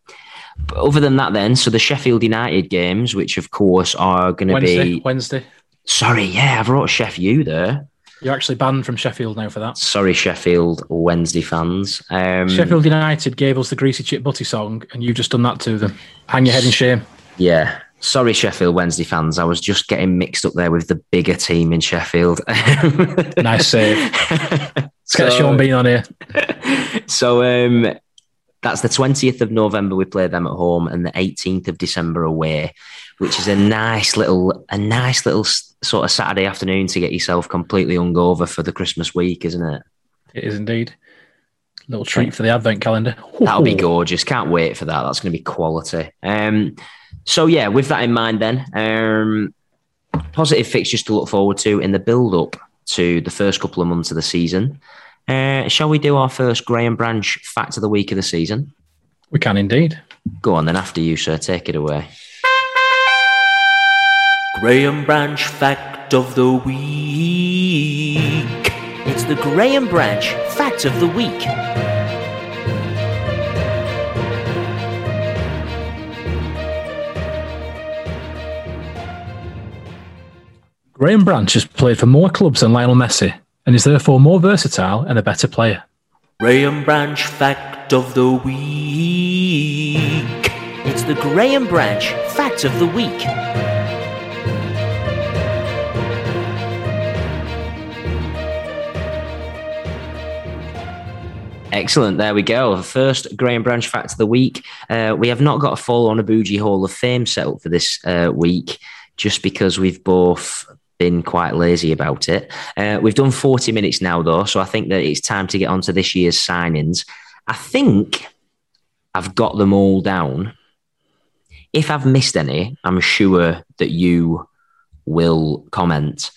but other than that, then, so the Sheffield United games, which of course are going to be. Wednesday. Sorry, yeah, I've wrote Chef U there. You're actually banned from Sheffield now for that. Sorry, Sheffield Wednesday fans. Um, Sheffield United gave us the Greasy Chip Butty song, and you've just done that to them. Hang your head in shame. Yeah. Sorry, Sheffield Wednesday fans. I was just getting mixed up there with the bigger team in Sheffield. Nice save. Let's get So- Sean Bean on here. so um, that's the 20th of November. We play them at home, and the 18th of December away, which is a nice little, a nice little sort of Saturday afternoon to get yourself completely hungover for the Christmas week, isn't it? It is indeed. Little treat for the advent calendar. That'll be gorgeous. Can't wait for that. That's going to be quality. Um, so yeah, with that in mind, then um, positive fixtures to look forward to in the build-up to the first couple of months of the season. Uh, shall we do our first Graham Branch fact of the week of the season? We can indeed. Go on, then. After you, sir, take it away. Graham Branch Fact of the Week. It's the Graham Branch Fact of the Week. Graham Branch has played for more clubs than Lionel Messi and is therefore more versatile and a better player. Graham Branch Fact of the Week. It's the Graham Branch Fact of the Week. Excellent. There we go. The first Graham Branch fact of the week. Uh, we have not got a full on Abuji Hall of Fame set up for this uh, week, just because we've both been quite lazy about it. Uh, we've done 40 minutes now, though, so I think that it's time to get on to this year's signings. I think I've got them all down. If I've missed any, I'm sure that you will comment.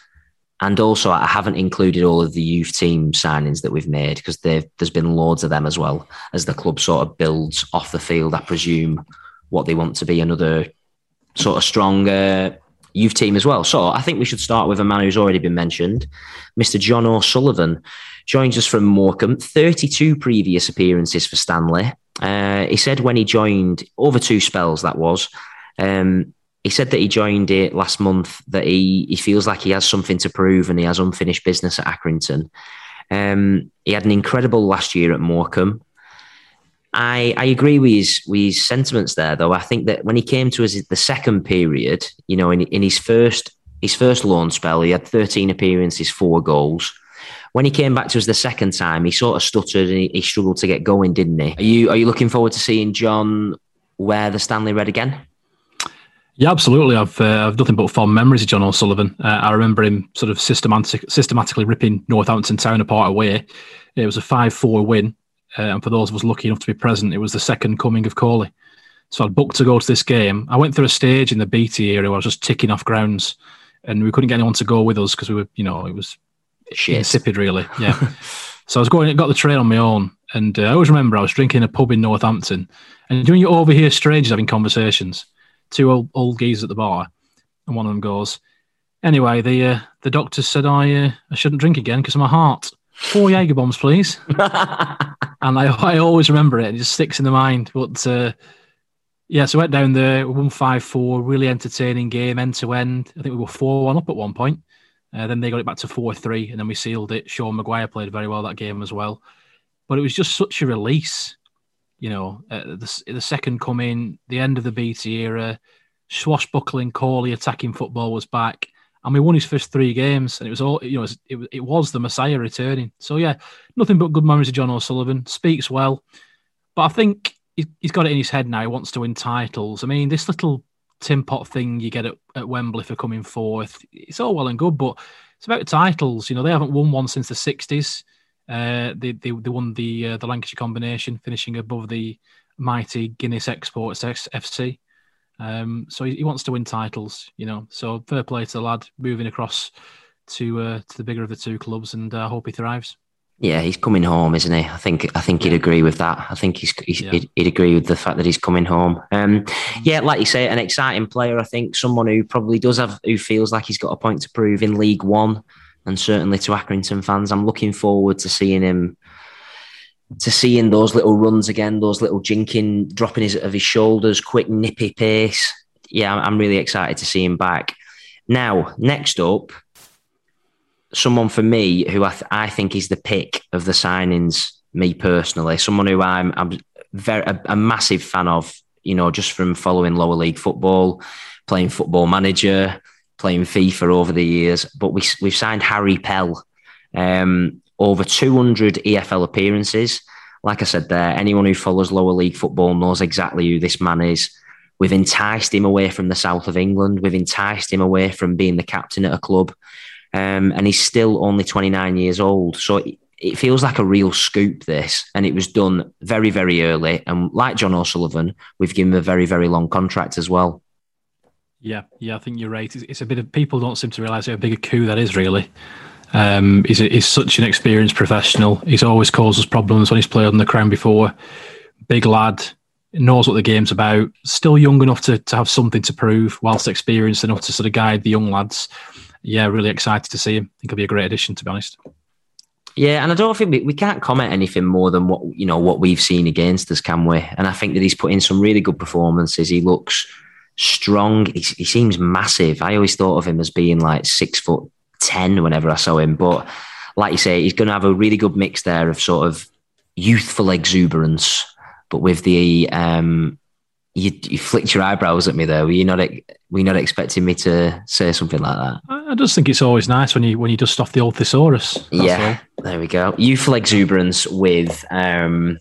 And also, I haven't included all of the youth team signings that we've made because there's been loads of them as well as the club sort of builds off the field. I presume what they want to be another sort of stronger youth team as well. So I think we should start with a man who's already been mentioned, Mr. John O'Sullivan. Joins us from Morecambe, 32 previous appearances for Stanley. Uh, he said when he joined, over two spells that was, um, he said that he joined it last month that he, he feels like he has something to prove and he has unfinished business at Accrington. Um, he had an incredible last year at Morecambe. I, I agree with his, with his sentiments there, though. I think that when he came to us the second period, you know, in, in his first his first loan spell, he had 13 appearances, four goals. When he came back to us the second time, he sort of stuttered and he, he struggled to get going, didn't he? Are you are you looking forward to seeing John wear the Stanley Red again? Yeah, absolutely. I've uh, I've nothing but fond memories of John O'Sullivan. Uh, I remember him sort of systematic, systematically ripping Northampton Town apart away. It was a five-four win, uh, and for those of us lucky enough to be present, it was the second coming of Coley. So I'd booked to go to this game. I went through a stage in the BT area where I was just ticking off grounds, and we couldn't get anyone to go with us because we were, you know, it was Shit. insipid, really. Yeah. so I was going, got the train on my own, and uh, I always remember I was drinking a pub in Northampton, and when you overhear strangers having conversations two old, old geezers at the bar, and one of them goes, "Anyway, the uh, the doctor said I uh, I shouldn't drink again because of my heart. Four Jaeger bombs, please." and I I always remember it; it just sticks in the mind. But uh, yeah, so I went down there, one five four, really entertaining game, end to end. I think we were four one up at one point. Uh, then they got it back to four three, and then we sealed it. Sean Maguire played very well that game as well. But it was just such a release you know, uh, the, the second coming, the end of the BT era, swashbuckling, Coley attacking football was back. And we won his first three games, and it was all you know. It, was, it was the Messiah returning. So yeah, nothing but good memories of John O'Sullivan. Speaks well, but I think he's got it in his head now. He wants to win titles. I mean, this little tin pot thing you get at, at Wembley for coming fourth, it's all well and good, but it's about titles. You know, they haven't won one since the '60s. Uh, they, they, they won the uh, the Lancashire combination, finishing above the mighty Guinness Exports FC. Um, so he, he, wants to win titles, you know. So fair play to the lad moving across to uh, to the bigger of the two clubs, and I uh, hope he thrives. Yeah, he's coming home, isn't he? I think I think he'd agree with that. I think he's, he's yeah. he'd, he'd, agree with the fact that he's coming home. Um, yeah, like you say, an exciting player. I think someone who probably does have who feels like he's got a point to prove in League One and certainly to Accrington fans. I'm looking forward to seeing him, to seeing those little runs again, those little jinking, dropping his of his shoulders, quick nippy pace. Yeah, I'm really excited to see him back. Now, next up, someone for me who I, th- I think is the pick of the signings. Me personally, someone who I'm, I'm very a, a massive fan of. You know, just from following lower league football, playing football manager, playing FIFA over the years, but we, we've signed Harry Pell. Um, over 200 EFL appearances. Like I said there, anyone who follows lower league football knows exactly who this man is. We've enticed him away from the south of England. We've enticed him away from being the captain at a club. Um, and he's still only 29 years old. So it, it feels like a real scoop, this. And it was done very, very early. And like John O'Sullivan, we've given him a very, very long contract as well. Yeah, yeah, I think you're right. It's, it's a bit of people don't seem to realise how big a coup that is. Really, um, he's, he's such an experienced professional. He's always caused us problems when he's played on the crown before. Big lad, knows what the game's about. Still young enough to, to have something to prove, whilst experienced enough to sort of guide the young lads. Yeah, really excited to see him. I think he'll be a great addition, to be honest. Yeah, and I don't think we, we can't comment anything more than what you know what we've seen against us, can we? And I think that he's put in some really good performances. He looks strong. He, he seems massive. I always thought of him as being like six foot ten whenever I saw him, but like you say, he's going to have a really good mix there of sort of youthful exuberance, but with the um, you, you flicked your eyebrows at me there. Were you not? Were you not expecting me to say something like that? I just think it's always nice when you when you dust off the old thesaurus. yeah, all. there we go. Youthful exuberance with um,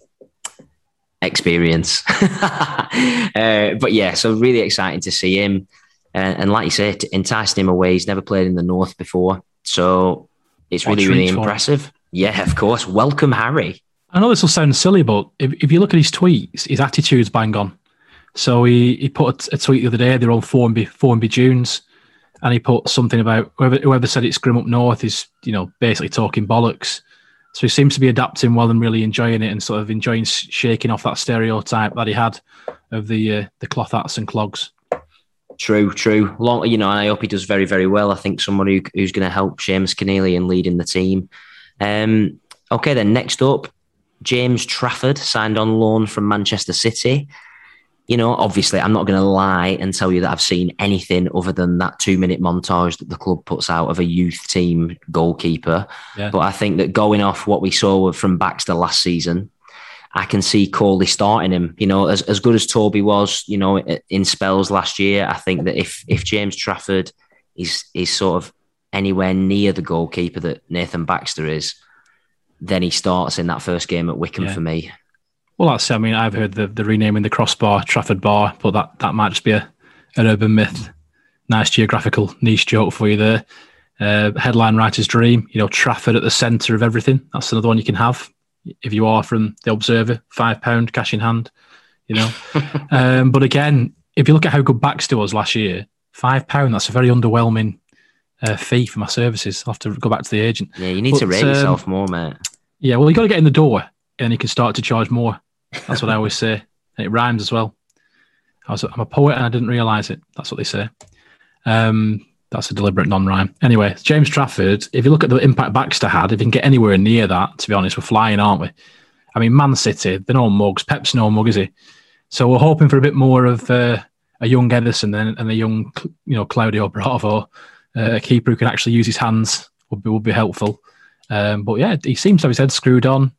experience. uh, but yeah, so really exciting to see him. Uh, and like you said, enticing him away. He's never played in the North before. So it's really, really impressive. Yeah, of course. Welcome, Harry. I know this will sound silly, but if, if you look at his tweets, his attitude's bang on. So he, he put a, a tweet the other day, they're on 4 and B, 4 and B Junes. and he put something about whoever, whoever said it's grim up north is you know basically talking bollocks. So he seems to be adapting well and really enjoying it and sort of enjoying shaking off that stereotype that he had of the uh, the cloth hats and clogs. True, true. Long, you know, and I hope he does very, very well. I think someone who, who's going to help Seamus Conneely in leading the team. Um, okay, then next up, James Trafford signed on loan from Manchester City you know, obviously, I'm not going to lie and tell you that I've seen anything other than that two minute montage that the club puts out of a youth team goalkeeper. Yeah. But I think that going off what we saw from Baxter last season, I can see Coley starting him. You know, as, as good as Toby was, you know, in spells last year, I think that if if James Trafford is is sort of anywhere near the goalkeeper that Nathan Baxter is, then he starts in that first game at Wycombe yeah. for me. Well, that's. I mean, I've heard the, the renaming the crossbar Trafford Bar, but that, that might just be a, an urban myth. Nice geographical niche joke for you there. Uh, headline writer's dream. You know, Trafford at the centre of everything. That's another one you can have if you are from the Observer. Five pound cash in hand. You know, um, but again, if you look at how good Baxter was last year, five pound. That's a very underwhelming uh, fee for my services. I'll have to go back to the agent. Yeah, you need but, to rate um, yourself more, mate. Yeah, well, you got to get in the door, and you can start to charge more. That's what I always say. And it rhymes as well. I was, I'm a poet and I didn't realise it. That's what they say. Um, that's a deliberate non-rhyme. Anyway, James Trafford. If you look at the impact Baxter had, if you can get anywhere near that, to be honest, we're flying, aren't we? I mean, Man City, they're no mugs. Pep's no mug, is he? So we're hoping for a bit more of uh, a young Ederson and, and a young, you know, Claudio Bravo, uh, a keeper who can actually use his hands would be would be helpful. Um, but yeah, he seems to have his head screwed on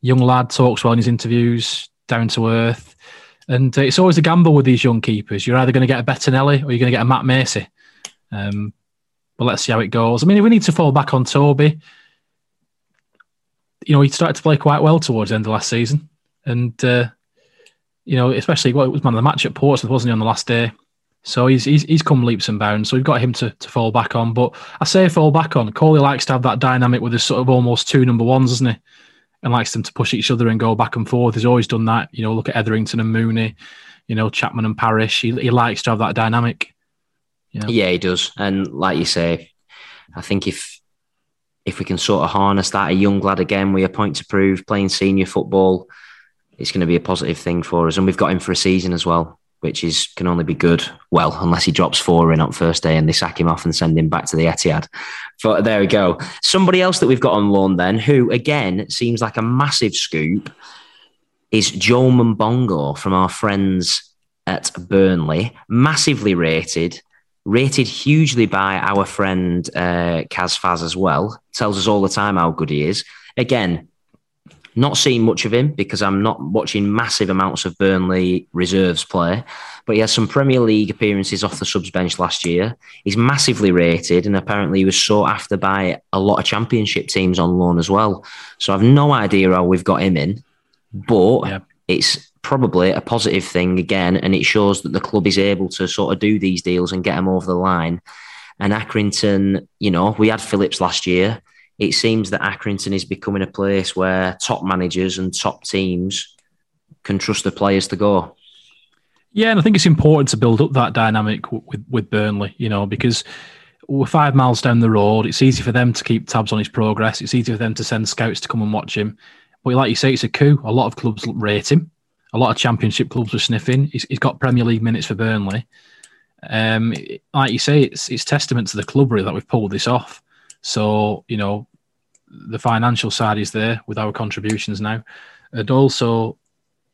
young lad talks well in his interviews, down to earth. And uh, it's always a gamble with these young keepers. You're either going to get a Bettinelli or you're going to get a Matt Macey. Um, but let's see how it goes. I mean, we need to fall back on Toby. You know, he started to play quite well towards the end of last season. And, uh, you know, especially well, it was man of the match at Portsmouth, wasn't he, on the last day? So he's, he's he's come leaps and bounds. So we've got him to, to fall back on. But I say fall back on. Coley likes to have that dynamic with his sort of almost two number ones, doesn't he? And likes them to push each other and go back and forth. He's always done that. You know, look at Etherington and Mooney, you know, Chapman and Parish. He, he likes to have that dynamic. Yeah, he does. And like you say, I think if if we can sort of harness that, a young lad again with a point to prove, playing senior football, it's going to be a positive thing for us. And we've got him for a season as well which is can only be good. Well, unless he drops four in on first day and they sack him off and send him back to the Etihad. But there we go. Somebody else that we've got on loan then, who again seems like a massive scoop, is Joel Mumbongo from our friends at Burnley. Massively rated, rated hugely by our friend uh, Kaz Faz as well. Tells us all the time how good he is. Again, not seen much of him because I'm not watching massive amounts of Burnley reserves play, but he has some Premier League appearances off the subs bench last year. He's massively rated and apparently he was sought after by a lot of championship teams on loan as well. So I've no idea how we've got him in, but it's probably a positive thing again, and it shows that the club is able to sort of do these deals and get them over the line. And Accrington, you know, we had Phillips last year it seems that Accrington is becoming a place where top managers and top teams can trust the players to go. Yeah, and I think it's important to build up that dynamic with with Burnley, you know, because we're five miles down the road. It's easy for them to keep tabs on his progress. It's easy for them to send scouts to come and watch him. But like you say, it's a coup. A lot of clubs rate him. A lot of Championship clubs are sniffing. he's, he's got Premier League minutes for Burnley. Um, like you say, it's it's testament to the club really that we've pulled this off. So, you know, the financial side is there with our contributions now. And also,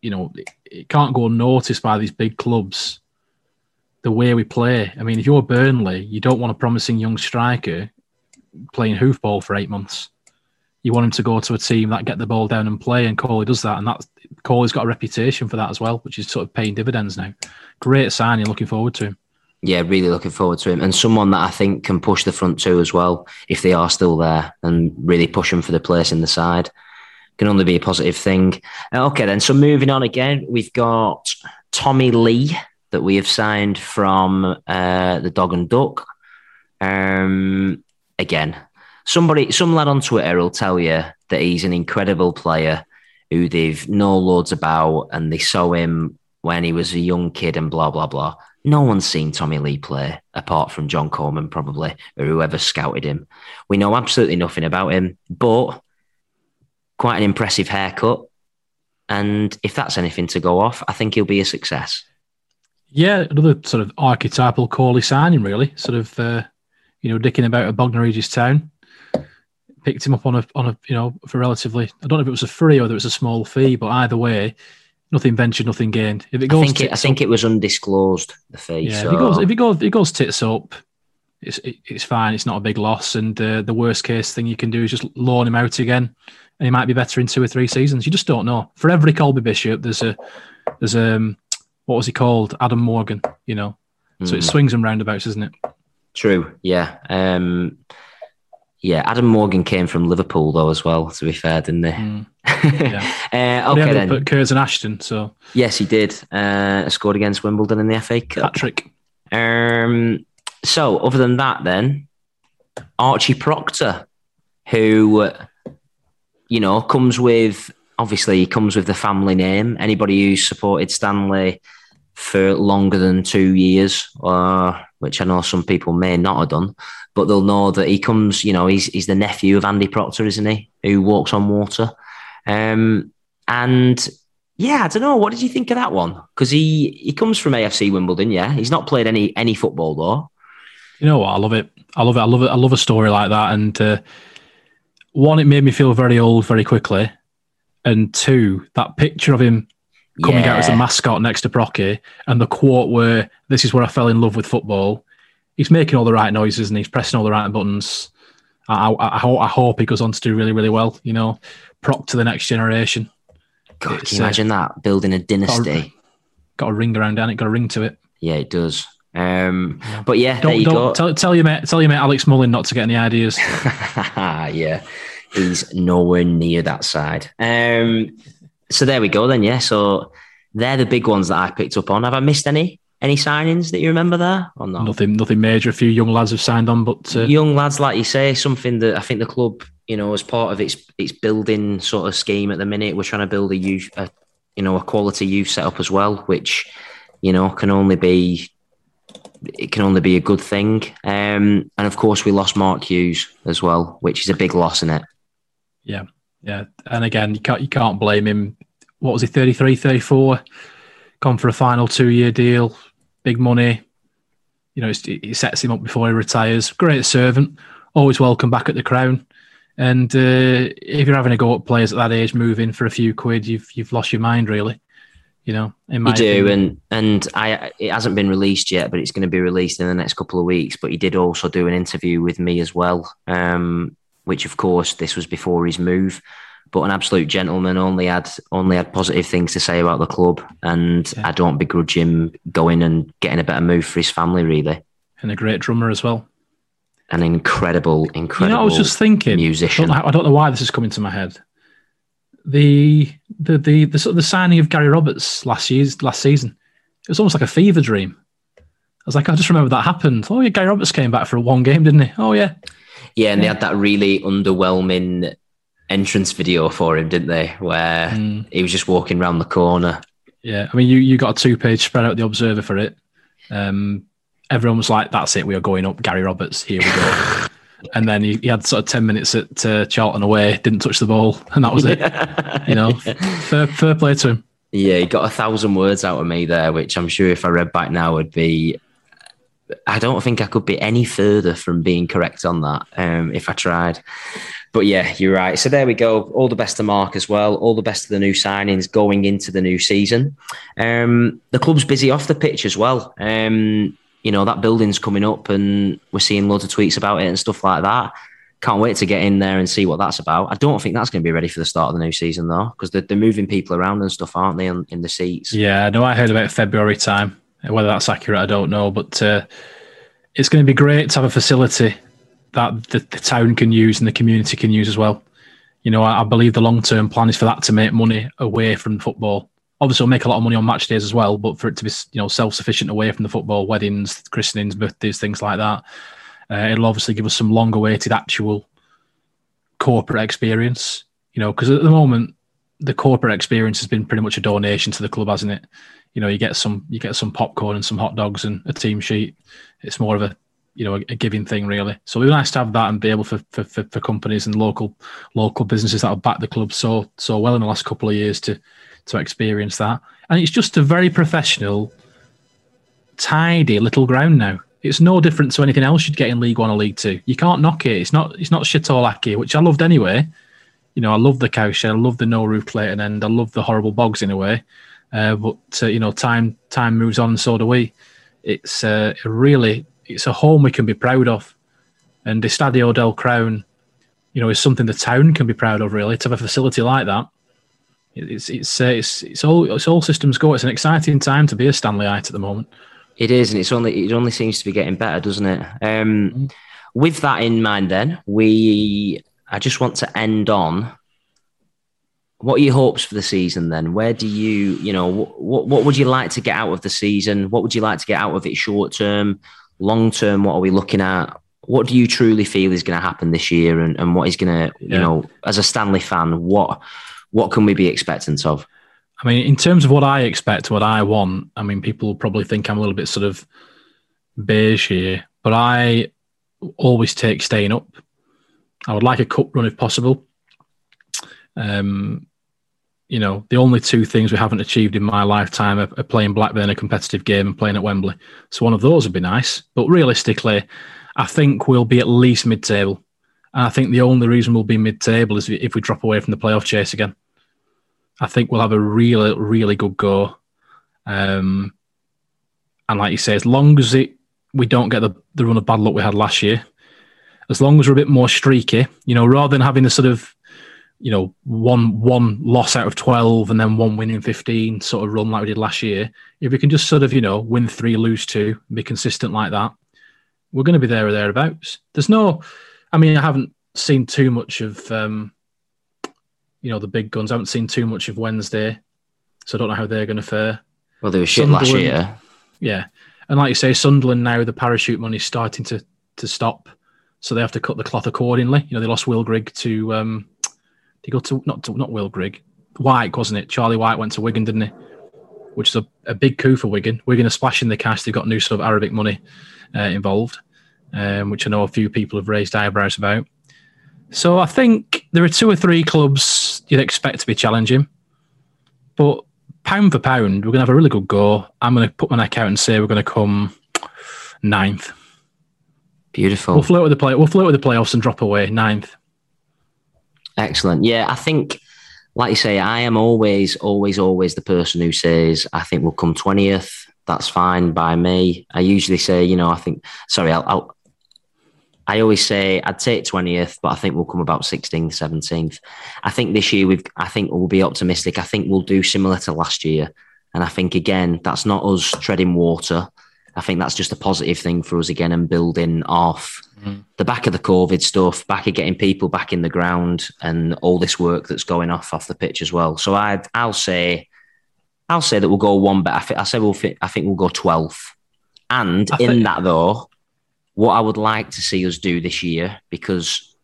you know, it, can't go unnoticed by these big clubs the way we play. I mean, if you're Burnley, you don't want a promising young striker playing hoofball for eight months. You want him to go to a team that get the ball down and play, and Coley does that. And that Coley's got a reputation for that as well, which is sort of paying dividends now. Great signing, looking forward to him yeah, really looking forward to him and someone that I think can push the front two as well if they are still there and really push them for the place in the side. Can only be a positive thing. Okay, then. So moving on again, we've got Tommy Lee that we have signed from uh, the Dog and Duck. Um, again, somebody, some lad on Twitter will tell you that he's an incredible player who they've know loads about and they saw him when he was a young kid and blah blah blah no one's seen Tommy Lee play apart from John Coleman, probably, or whoever scouted him. We know absolutely nothing about him, but quite an impressive haircut. And if that's anything to go off, I think he'll be a success. Yeah, another sort of archetypal Coley signing, really. Sort of, uh, you know, dicking about a Bognor Regis town. Picked him up on a on a you know for relatively. I don't know if it was a free or whether it was a small fee, but either way, nothing ventured, nothing gained. If it goes, I think it, I think it was undisclosed the fee. Yeah, so. if it goes, if it goes, if it goes tits up, it's it, it's fine. It's not a big loss, and uh, the worst case thing you can do is just loan him out again, and he might be better in two or three seasons. You just don't know. For every Colby Bishop, there's a there's um, what was he called? Adam Morgan. You know, so it Mm. swings and roundabouts, isn't it? True. Yeah. Um, yeah. Adam Morgan came from Liverpool though as well. To be fair, didn't he? Mm. uh, But he okay then. up at Curzon Ashton, so Yes, he did. Uh, scored against Wimbledon in the FA Cup. Patrick. Um, so, other than that, then Archie Proctor, who uh, you know comes with obviously he comes with the family name. Anybody who's supported Stanley for longer than two years, uh, which I know some people may not have done, but they'll know that he comes. You know, he's he's the nephew of Andy Proctor, isn't he? Who walks on water. Um, and yeah, I don't know. What did you think of that one? Because he he comes from AFC Wimbledon. Yeah, he's not played any any football though. You know what? I love it. I love it. I love it. I love a story like that. And uh, one, it made me feel very old very quickly. And two, that picture of him coming out as a mascot next to Brocky and the quote where this is where I fell in love with football. He's making all the right noises and he's pressing all the right buttons. I, I, I, ho- I hope he goes on to do really, really well. You know, prop to the next generation. God, It's, can you uh, imagine that building a dynasty? Got a ring around down it. Got a ring to it. Yeah, it does. Um, but yeah, there Don't, you don't go. tell, tell your mate. Tell your mate Alex Mullin not to get any ideas. yeah, he's nowhere near that side. Um, so there we go then. Yeah, so they're the big ones that I picked up on. Have I missed any any signings that you remember there or not? Nothing, nothing major. A few young lads have signed on, but uh, Young lads, like you say, something that I think the club, you know, as part of its its building sort of scheme at the minute, we're trying to build a youth, a, you know, a quality youth setup as well, which you know can only be it can only be a good thing. Um, and of course, we lost Mark Hughes as well, which is a big loss in it. Yeah, yeah. And again, you can't you can't blame him. What was he, 33, 34? Gone for a final two year deal, big money. You know, it's, it sets him up before he retires. Great servant, always welcome back at the Crown. And uh, if you're having a go at players at that age, moving for a few quid, you've you've lost your mind, really. You know, in You do, opinion. and and I it hasn't been released yet, but it's going to be released in the next couple of weeks. But he did also do an interview with me as well, um, which of course this was before his move. But an absolute gentleman, only had only had positive things to say about the club, and Yeah. I don't begrudge him going and getting a better move for his family. Really, and a great drummer as well. an incredible, incredible. You know, I was just thinking. musician. I don't, know, I don't know why this is coming to my head. The the the the, of the signing of Gary Roberts last year's last season. It was almost like a fever dream. I was like, I just remember that happened. Oh yeah, Gary Roberts came back for one game, didn't he? Oh yeah, Yeah, and they had that really underwhelming entrance video for him, didn't they? Where Mm. he was just walking around the corner. yeah. I mean, you you got a two page spread out the Observer for it. Um, everyone was like, "That's it, we are going up." Gary Roberts, here we go. and then he, he had sort of ten minutes at uh, Charlton away, didn't touch the ball, and that was it. you know, fair, fair play to him. Yeah, he got a thousand words out of me there, which I'm sure if I read back now would be. I don't think I could be any further from being correct on that um, if I tried. But yeah, you're right. So there we go. All the best to Mark as well. All the best to the new signings going into the new season. Um, the club's busy off the pitch as well. Um, you know, that building's coming up and we're seeing loads of tweets about it and stuff like that. Can't wait to get in there and see what that's about. I don't think that's going to be ready for the start of the new season though, because they're, they're moving people around and stuff, aren't they, in, in the seats? Yeah, no, I heard about February time. Whether that's accurate, I don't know, but uh, it's going to be great to have a facility that the, the town can use and the community can use as well. You know, I, I believe the long term plan is for that to make money away from football. Obviously, it'll make a lot of money on match days as well, but for it to be you know self sufficient away from the football, weddings, christenings, birthdays, things like that, uh, it'll obviously give us some long awaited actual corporate experience. You know, because at the moment the corporate experience has been pretty much a donation to the club, hasn't it? You know, you get some you get some popcorn and some hot dogs and a team sheet. It's more of a you know a, a giving thing really. So it'd be nice to have that and be able for, for, for, for companies and local local businesses that have backed the club so so well in the last couple of years to to experience that. And it's just a very professional, tidy little ground now. It's no different to anything else you'd get in League One or League Two. You can't knock it. It's not it's not shit all lacky, which I loved anyway. You know, I love the cowshed, I love the no roof Clayton end, I love the horrible bogs in a way. Uh, but uh, you know, time time moves on, and so do we. It's uh, really it's a home we can be proud of, and the Estadio del Crown, you know, is something the town can be proud of. Really, to have a facility like that, it's it's uh, it's it's all it's all systems go. It's an exciting time to be a Stanleyite at the moment. It is, and it's only it only seems to be getting better, doesn't it? Um, with that in mind, then we I just want to end on what are your hopes for the season then? Where do you, you know, what what would you like to get out of the season? What would you like to get out of it short term, long term? What are we looking at? What do you truly feel is going to happen this year, and, and what is going to, you know, as a Stanley fan, what what can we be expectant of? I mean, in terms of what I expect, what I want, I mean, people will probably think I'm a little bit sort of beige here, but I always take staying up. I would like a cup run if possible. Um, you know, the only two things we haven't achieved in my lifetime are, are playing Blackburn a competitive game and playing at Wembley. So one of those would be nice. But realistically, I think we'll be at least mid-table. And I think the only reason we'll be mid-table is if we drop away from the playoff chase again. I think we'll have a really, really good go. Um, and like you say, as long as it, we don't get the, the run of bad luck we had last year, as long as we're a bit more streaky, you know, rather than having the sort of you know, one one loss out of twelve and then one win in fifteen sort of run like we did last year. If we can just sort of, you know, win three, lose two, be consistent like that, we're going to be there or thereabouts. There's no, I mean, I haven't seen too much of, um, you know, the big guns. I haven't seen too much of Wednesday, so I don't know how they're going to fare. Well, they were shit last year. Yeah, and like you say, Sunderland now the parachute money's starting to to stop, so they have to cut the cloth accordingly. You know, they lost Will Grigg to. Um, he go to not to, not Will Grigg, Wyke wasn't it? Charlie Wyke went to Wigan, didn't he? Which is a, a big coup for Wigan. Wigan are splashing the cash. They've got new sort of Arabic money uh, involved, um, which I know a few people have raised eyebrows about. So I think there are two or three clubs you'd expect to be challenging, but pound for pound, we're going to have a really good go. I'm going to put my neck out and say we're going to come ninth. Beautiful. We'll float with the play. We'll float with the playoffs and drop away ninth. Excellent. Yeah, I think, like you say, I am always, always, always the person who says, I think we'll come 20th. That's fine by me. I usually say, you know, I think, sorry, I'll, I'll I always say I'd take 20th, but I think we'll come about 16th, 17th. I think this year we've, I think we'll be optimistic. I think we'll do similar to last year. And I think, again, that's not us treading water. I think that's just a positive thing for us again and building off mm. the back of the COVID stuff, back of getting people back in the ground and all this work that's going off off the pitch as well. So I I'll say I'll say that we'll go one bet. I, think, I say we'll fit, I think we'll go 12th. And I in think... that though, what I would like to see us do this year, because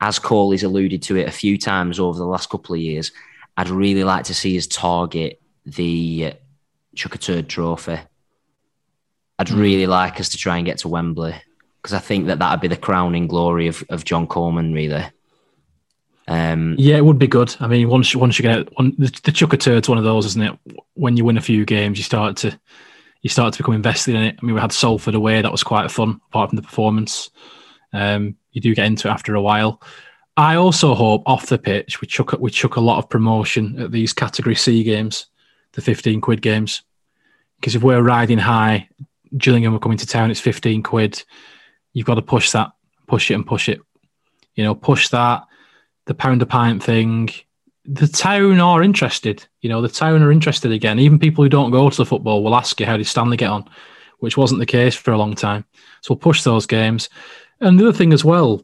as Coley's alluded to it a few times over the last couple of years, I'd really like to see us target the Chuck a Turd Trophy I'd mm. really like us to try and get to Wembley because I think that that'd be the crowning glory of, of John Coleman, really. Um, yeah, it would be good. I mean, once once you get on, the, the chuck a turd's one of those, isn't it? When you win a few games, you start to you start to become invested in it. I mean, we had Salford away; that was quite fun, apart from the performance. Um, you do get into it after a while. I also hope off the pitch we chuck we chuck a lot of promotion at these Category C games, the fifteen quid games, because if we're riding high, Gillingham are coming to town, it's 15 quid. You've got to push that, push it and push it. You know, push that, the pound a pint thing. The town are interested. You know, the town are interested again. Even people who don't go to the football will ask you, how did Stanley get on? Which wasn't the case for a long time. So we'll push those games. And the other thing as well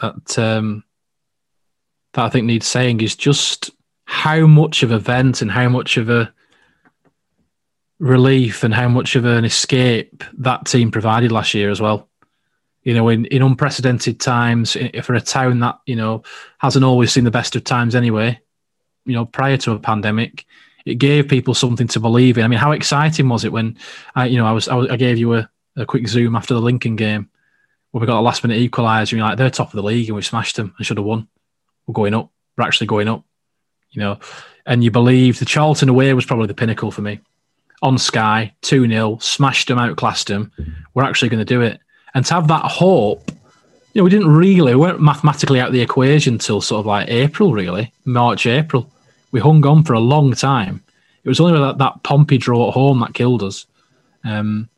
that um, that I think needs saying is just how much of a vent and how much of a relief and how much of an escape that team provided last year as well. You know, in, in unprecedented times, for a town that, you know, hasn't always seen the best of times anyway, you know, prior to a pandemic, it gave people something to believe in. I mean, how exciting was it when I, you know, I was, I, was, I gave you a, a quick zoom after the Lincoln game where we got a last minute equaliser. And you're like, they're top of the league and we smashed them and should have won. We're going up. We're actually going up. You know, and you believe the Charlton away was probably the pinnacle for me. On Sky, 2 0, smashed them, outclassed them. We're actually going to do it. And to have that hope, you know, we didn't really, we weren't mathematically out of the equation until sort of like April, really, March, April. We hung on for a long time. It was only that, that Pompey draw at home that killed us. Um,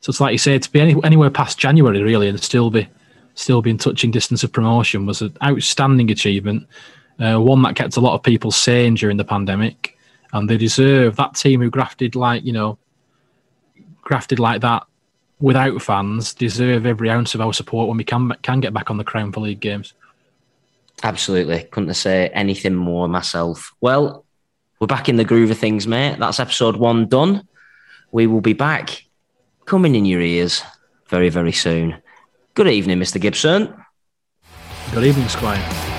so it's like you say, to be any, anywhere past January, really, and still be still be in touching distance of promotion was an outstanding achievement. Uh, one that kept a lot of people sane during the pandemic, and they deserve that team who grafted like you know, grafted like that without fans deserve every ounce of our support when we can can get back on the crown for league games. Absolutely, couldn't say anything more myself. Well, we're back in the groove of things, mate. That's episode one done. We will be back coming in your ears very, very soon. Good evening, Mr. Gibson. Good evening, Squire.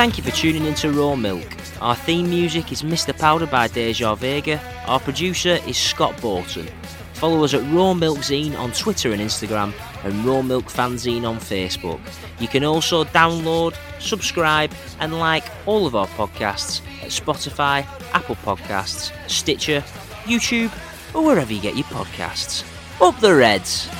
Thank you for tuning in to Raw Milk. Our theme music is Mr. Powder by Deja Vega. Our producer is Scott Borton. Follow us at Raw Milk Zine on Twitter and Instagram and Raw Milk Fanzine on Facebook. You can also download, subscribe, and like all of our podcasts at Spotify, Apple Podcasts, Stitcher, YouTube, or wherever you get your podcasts. Up the Reds!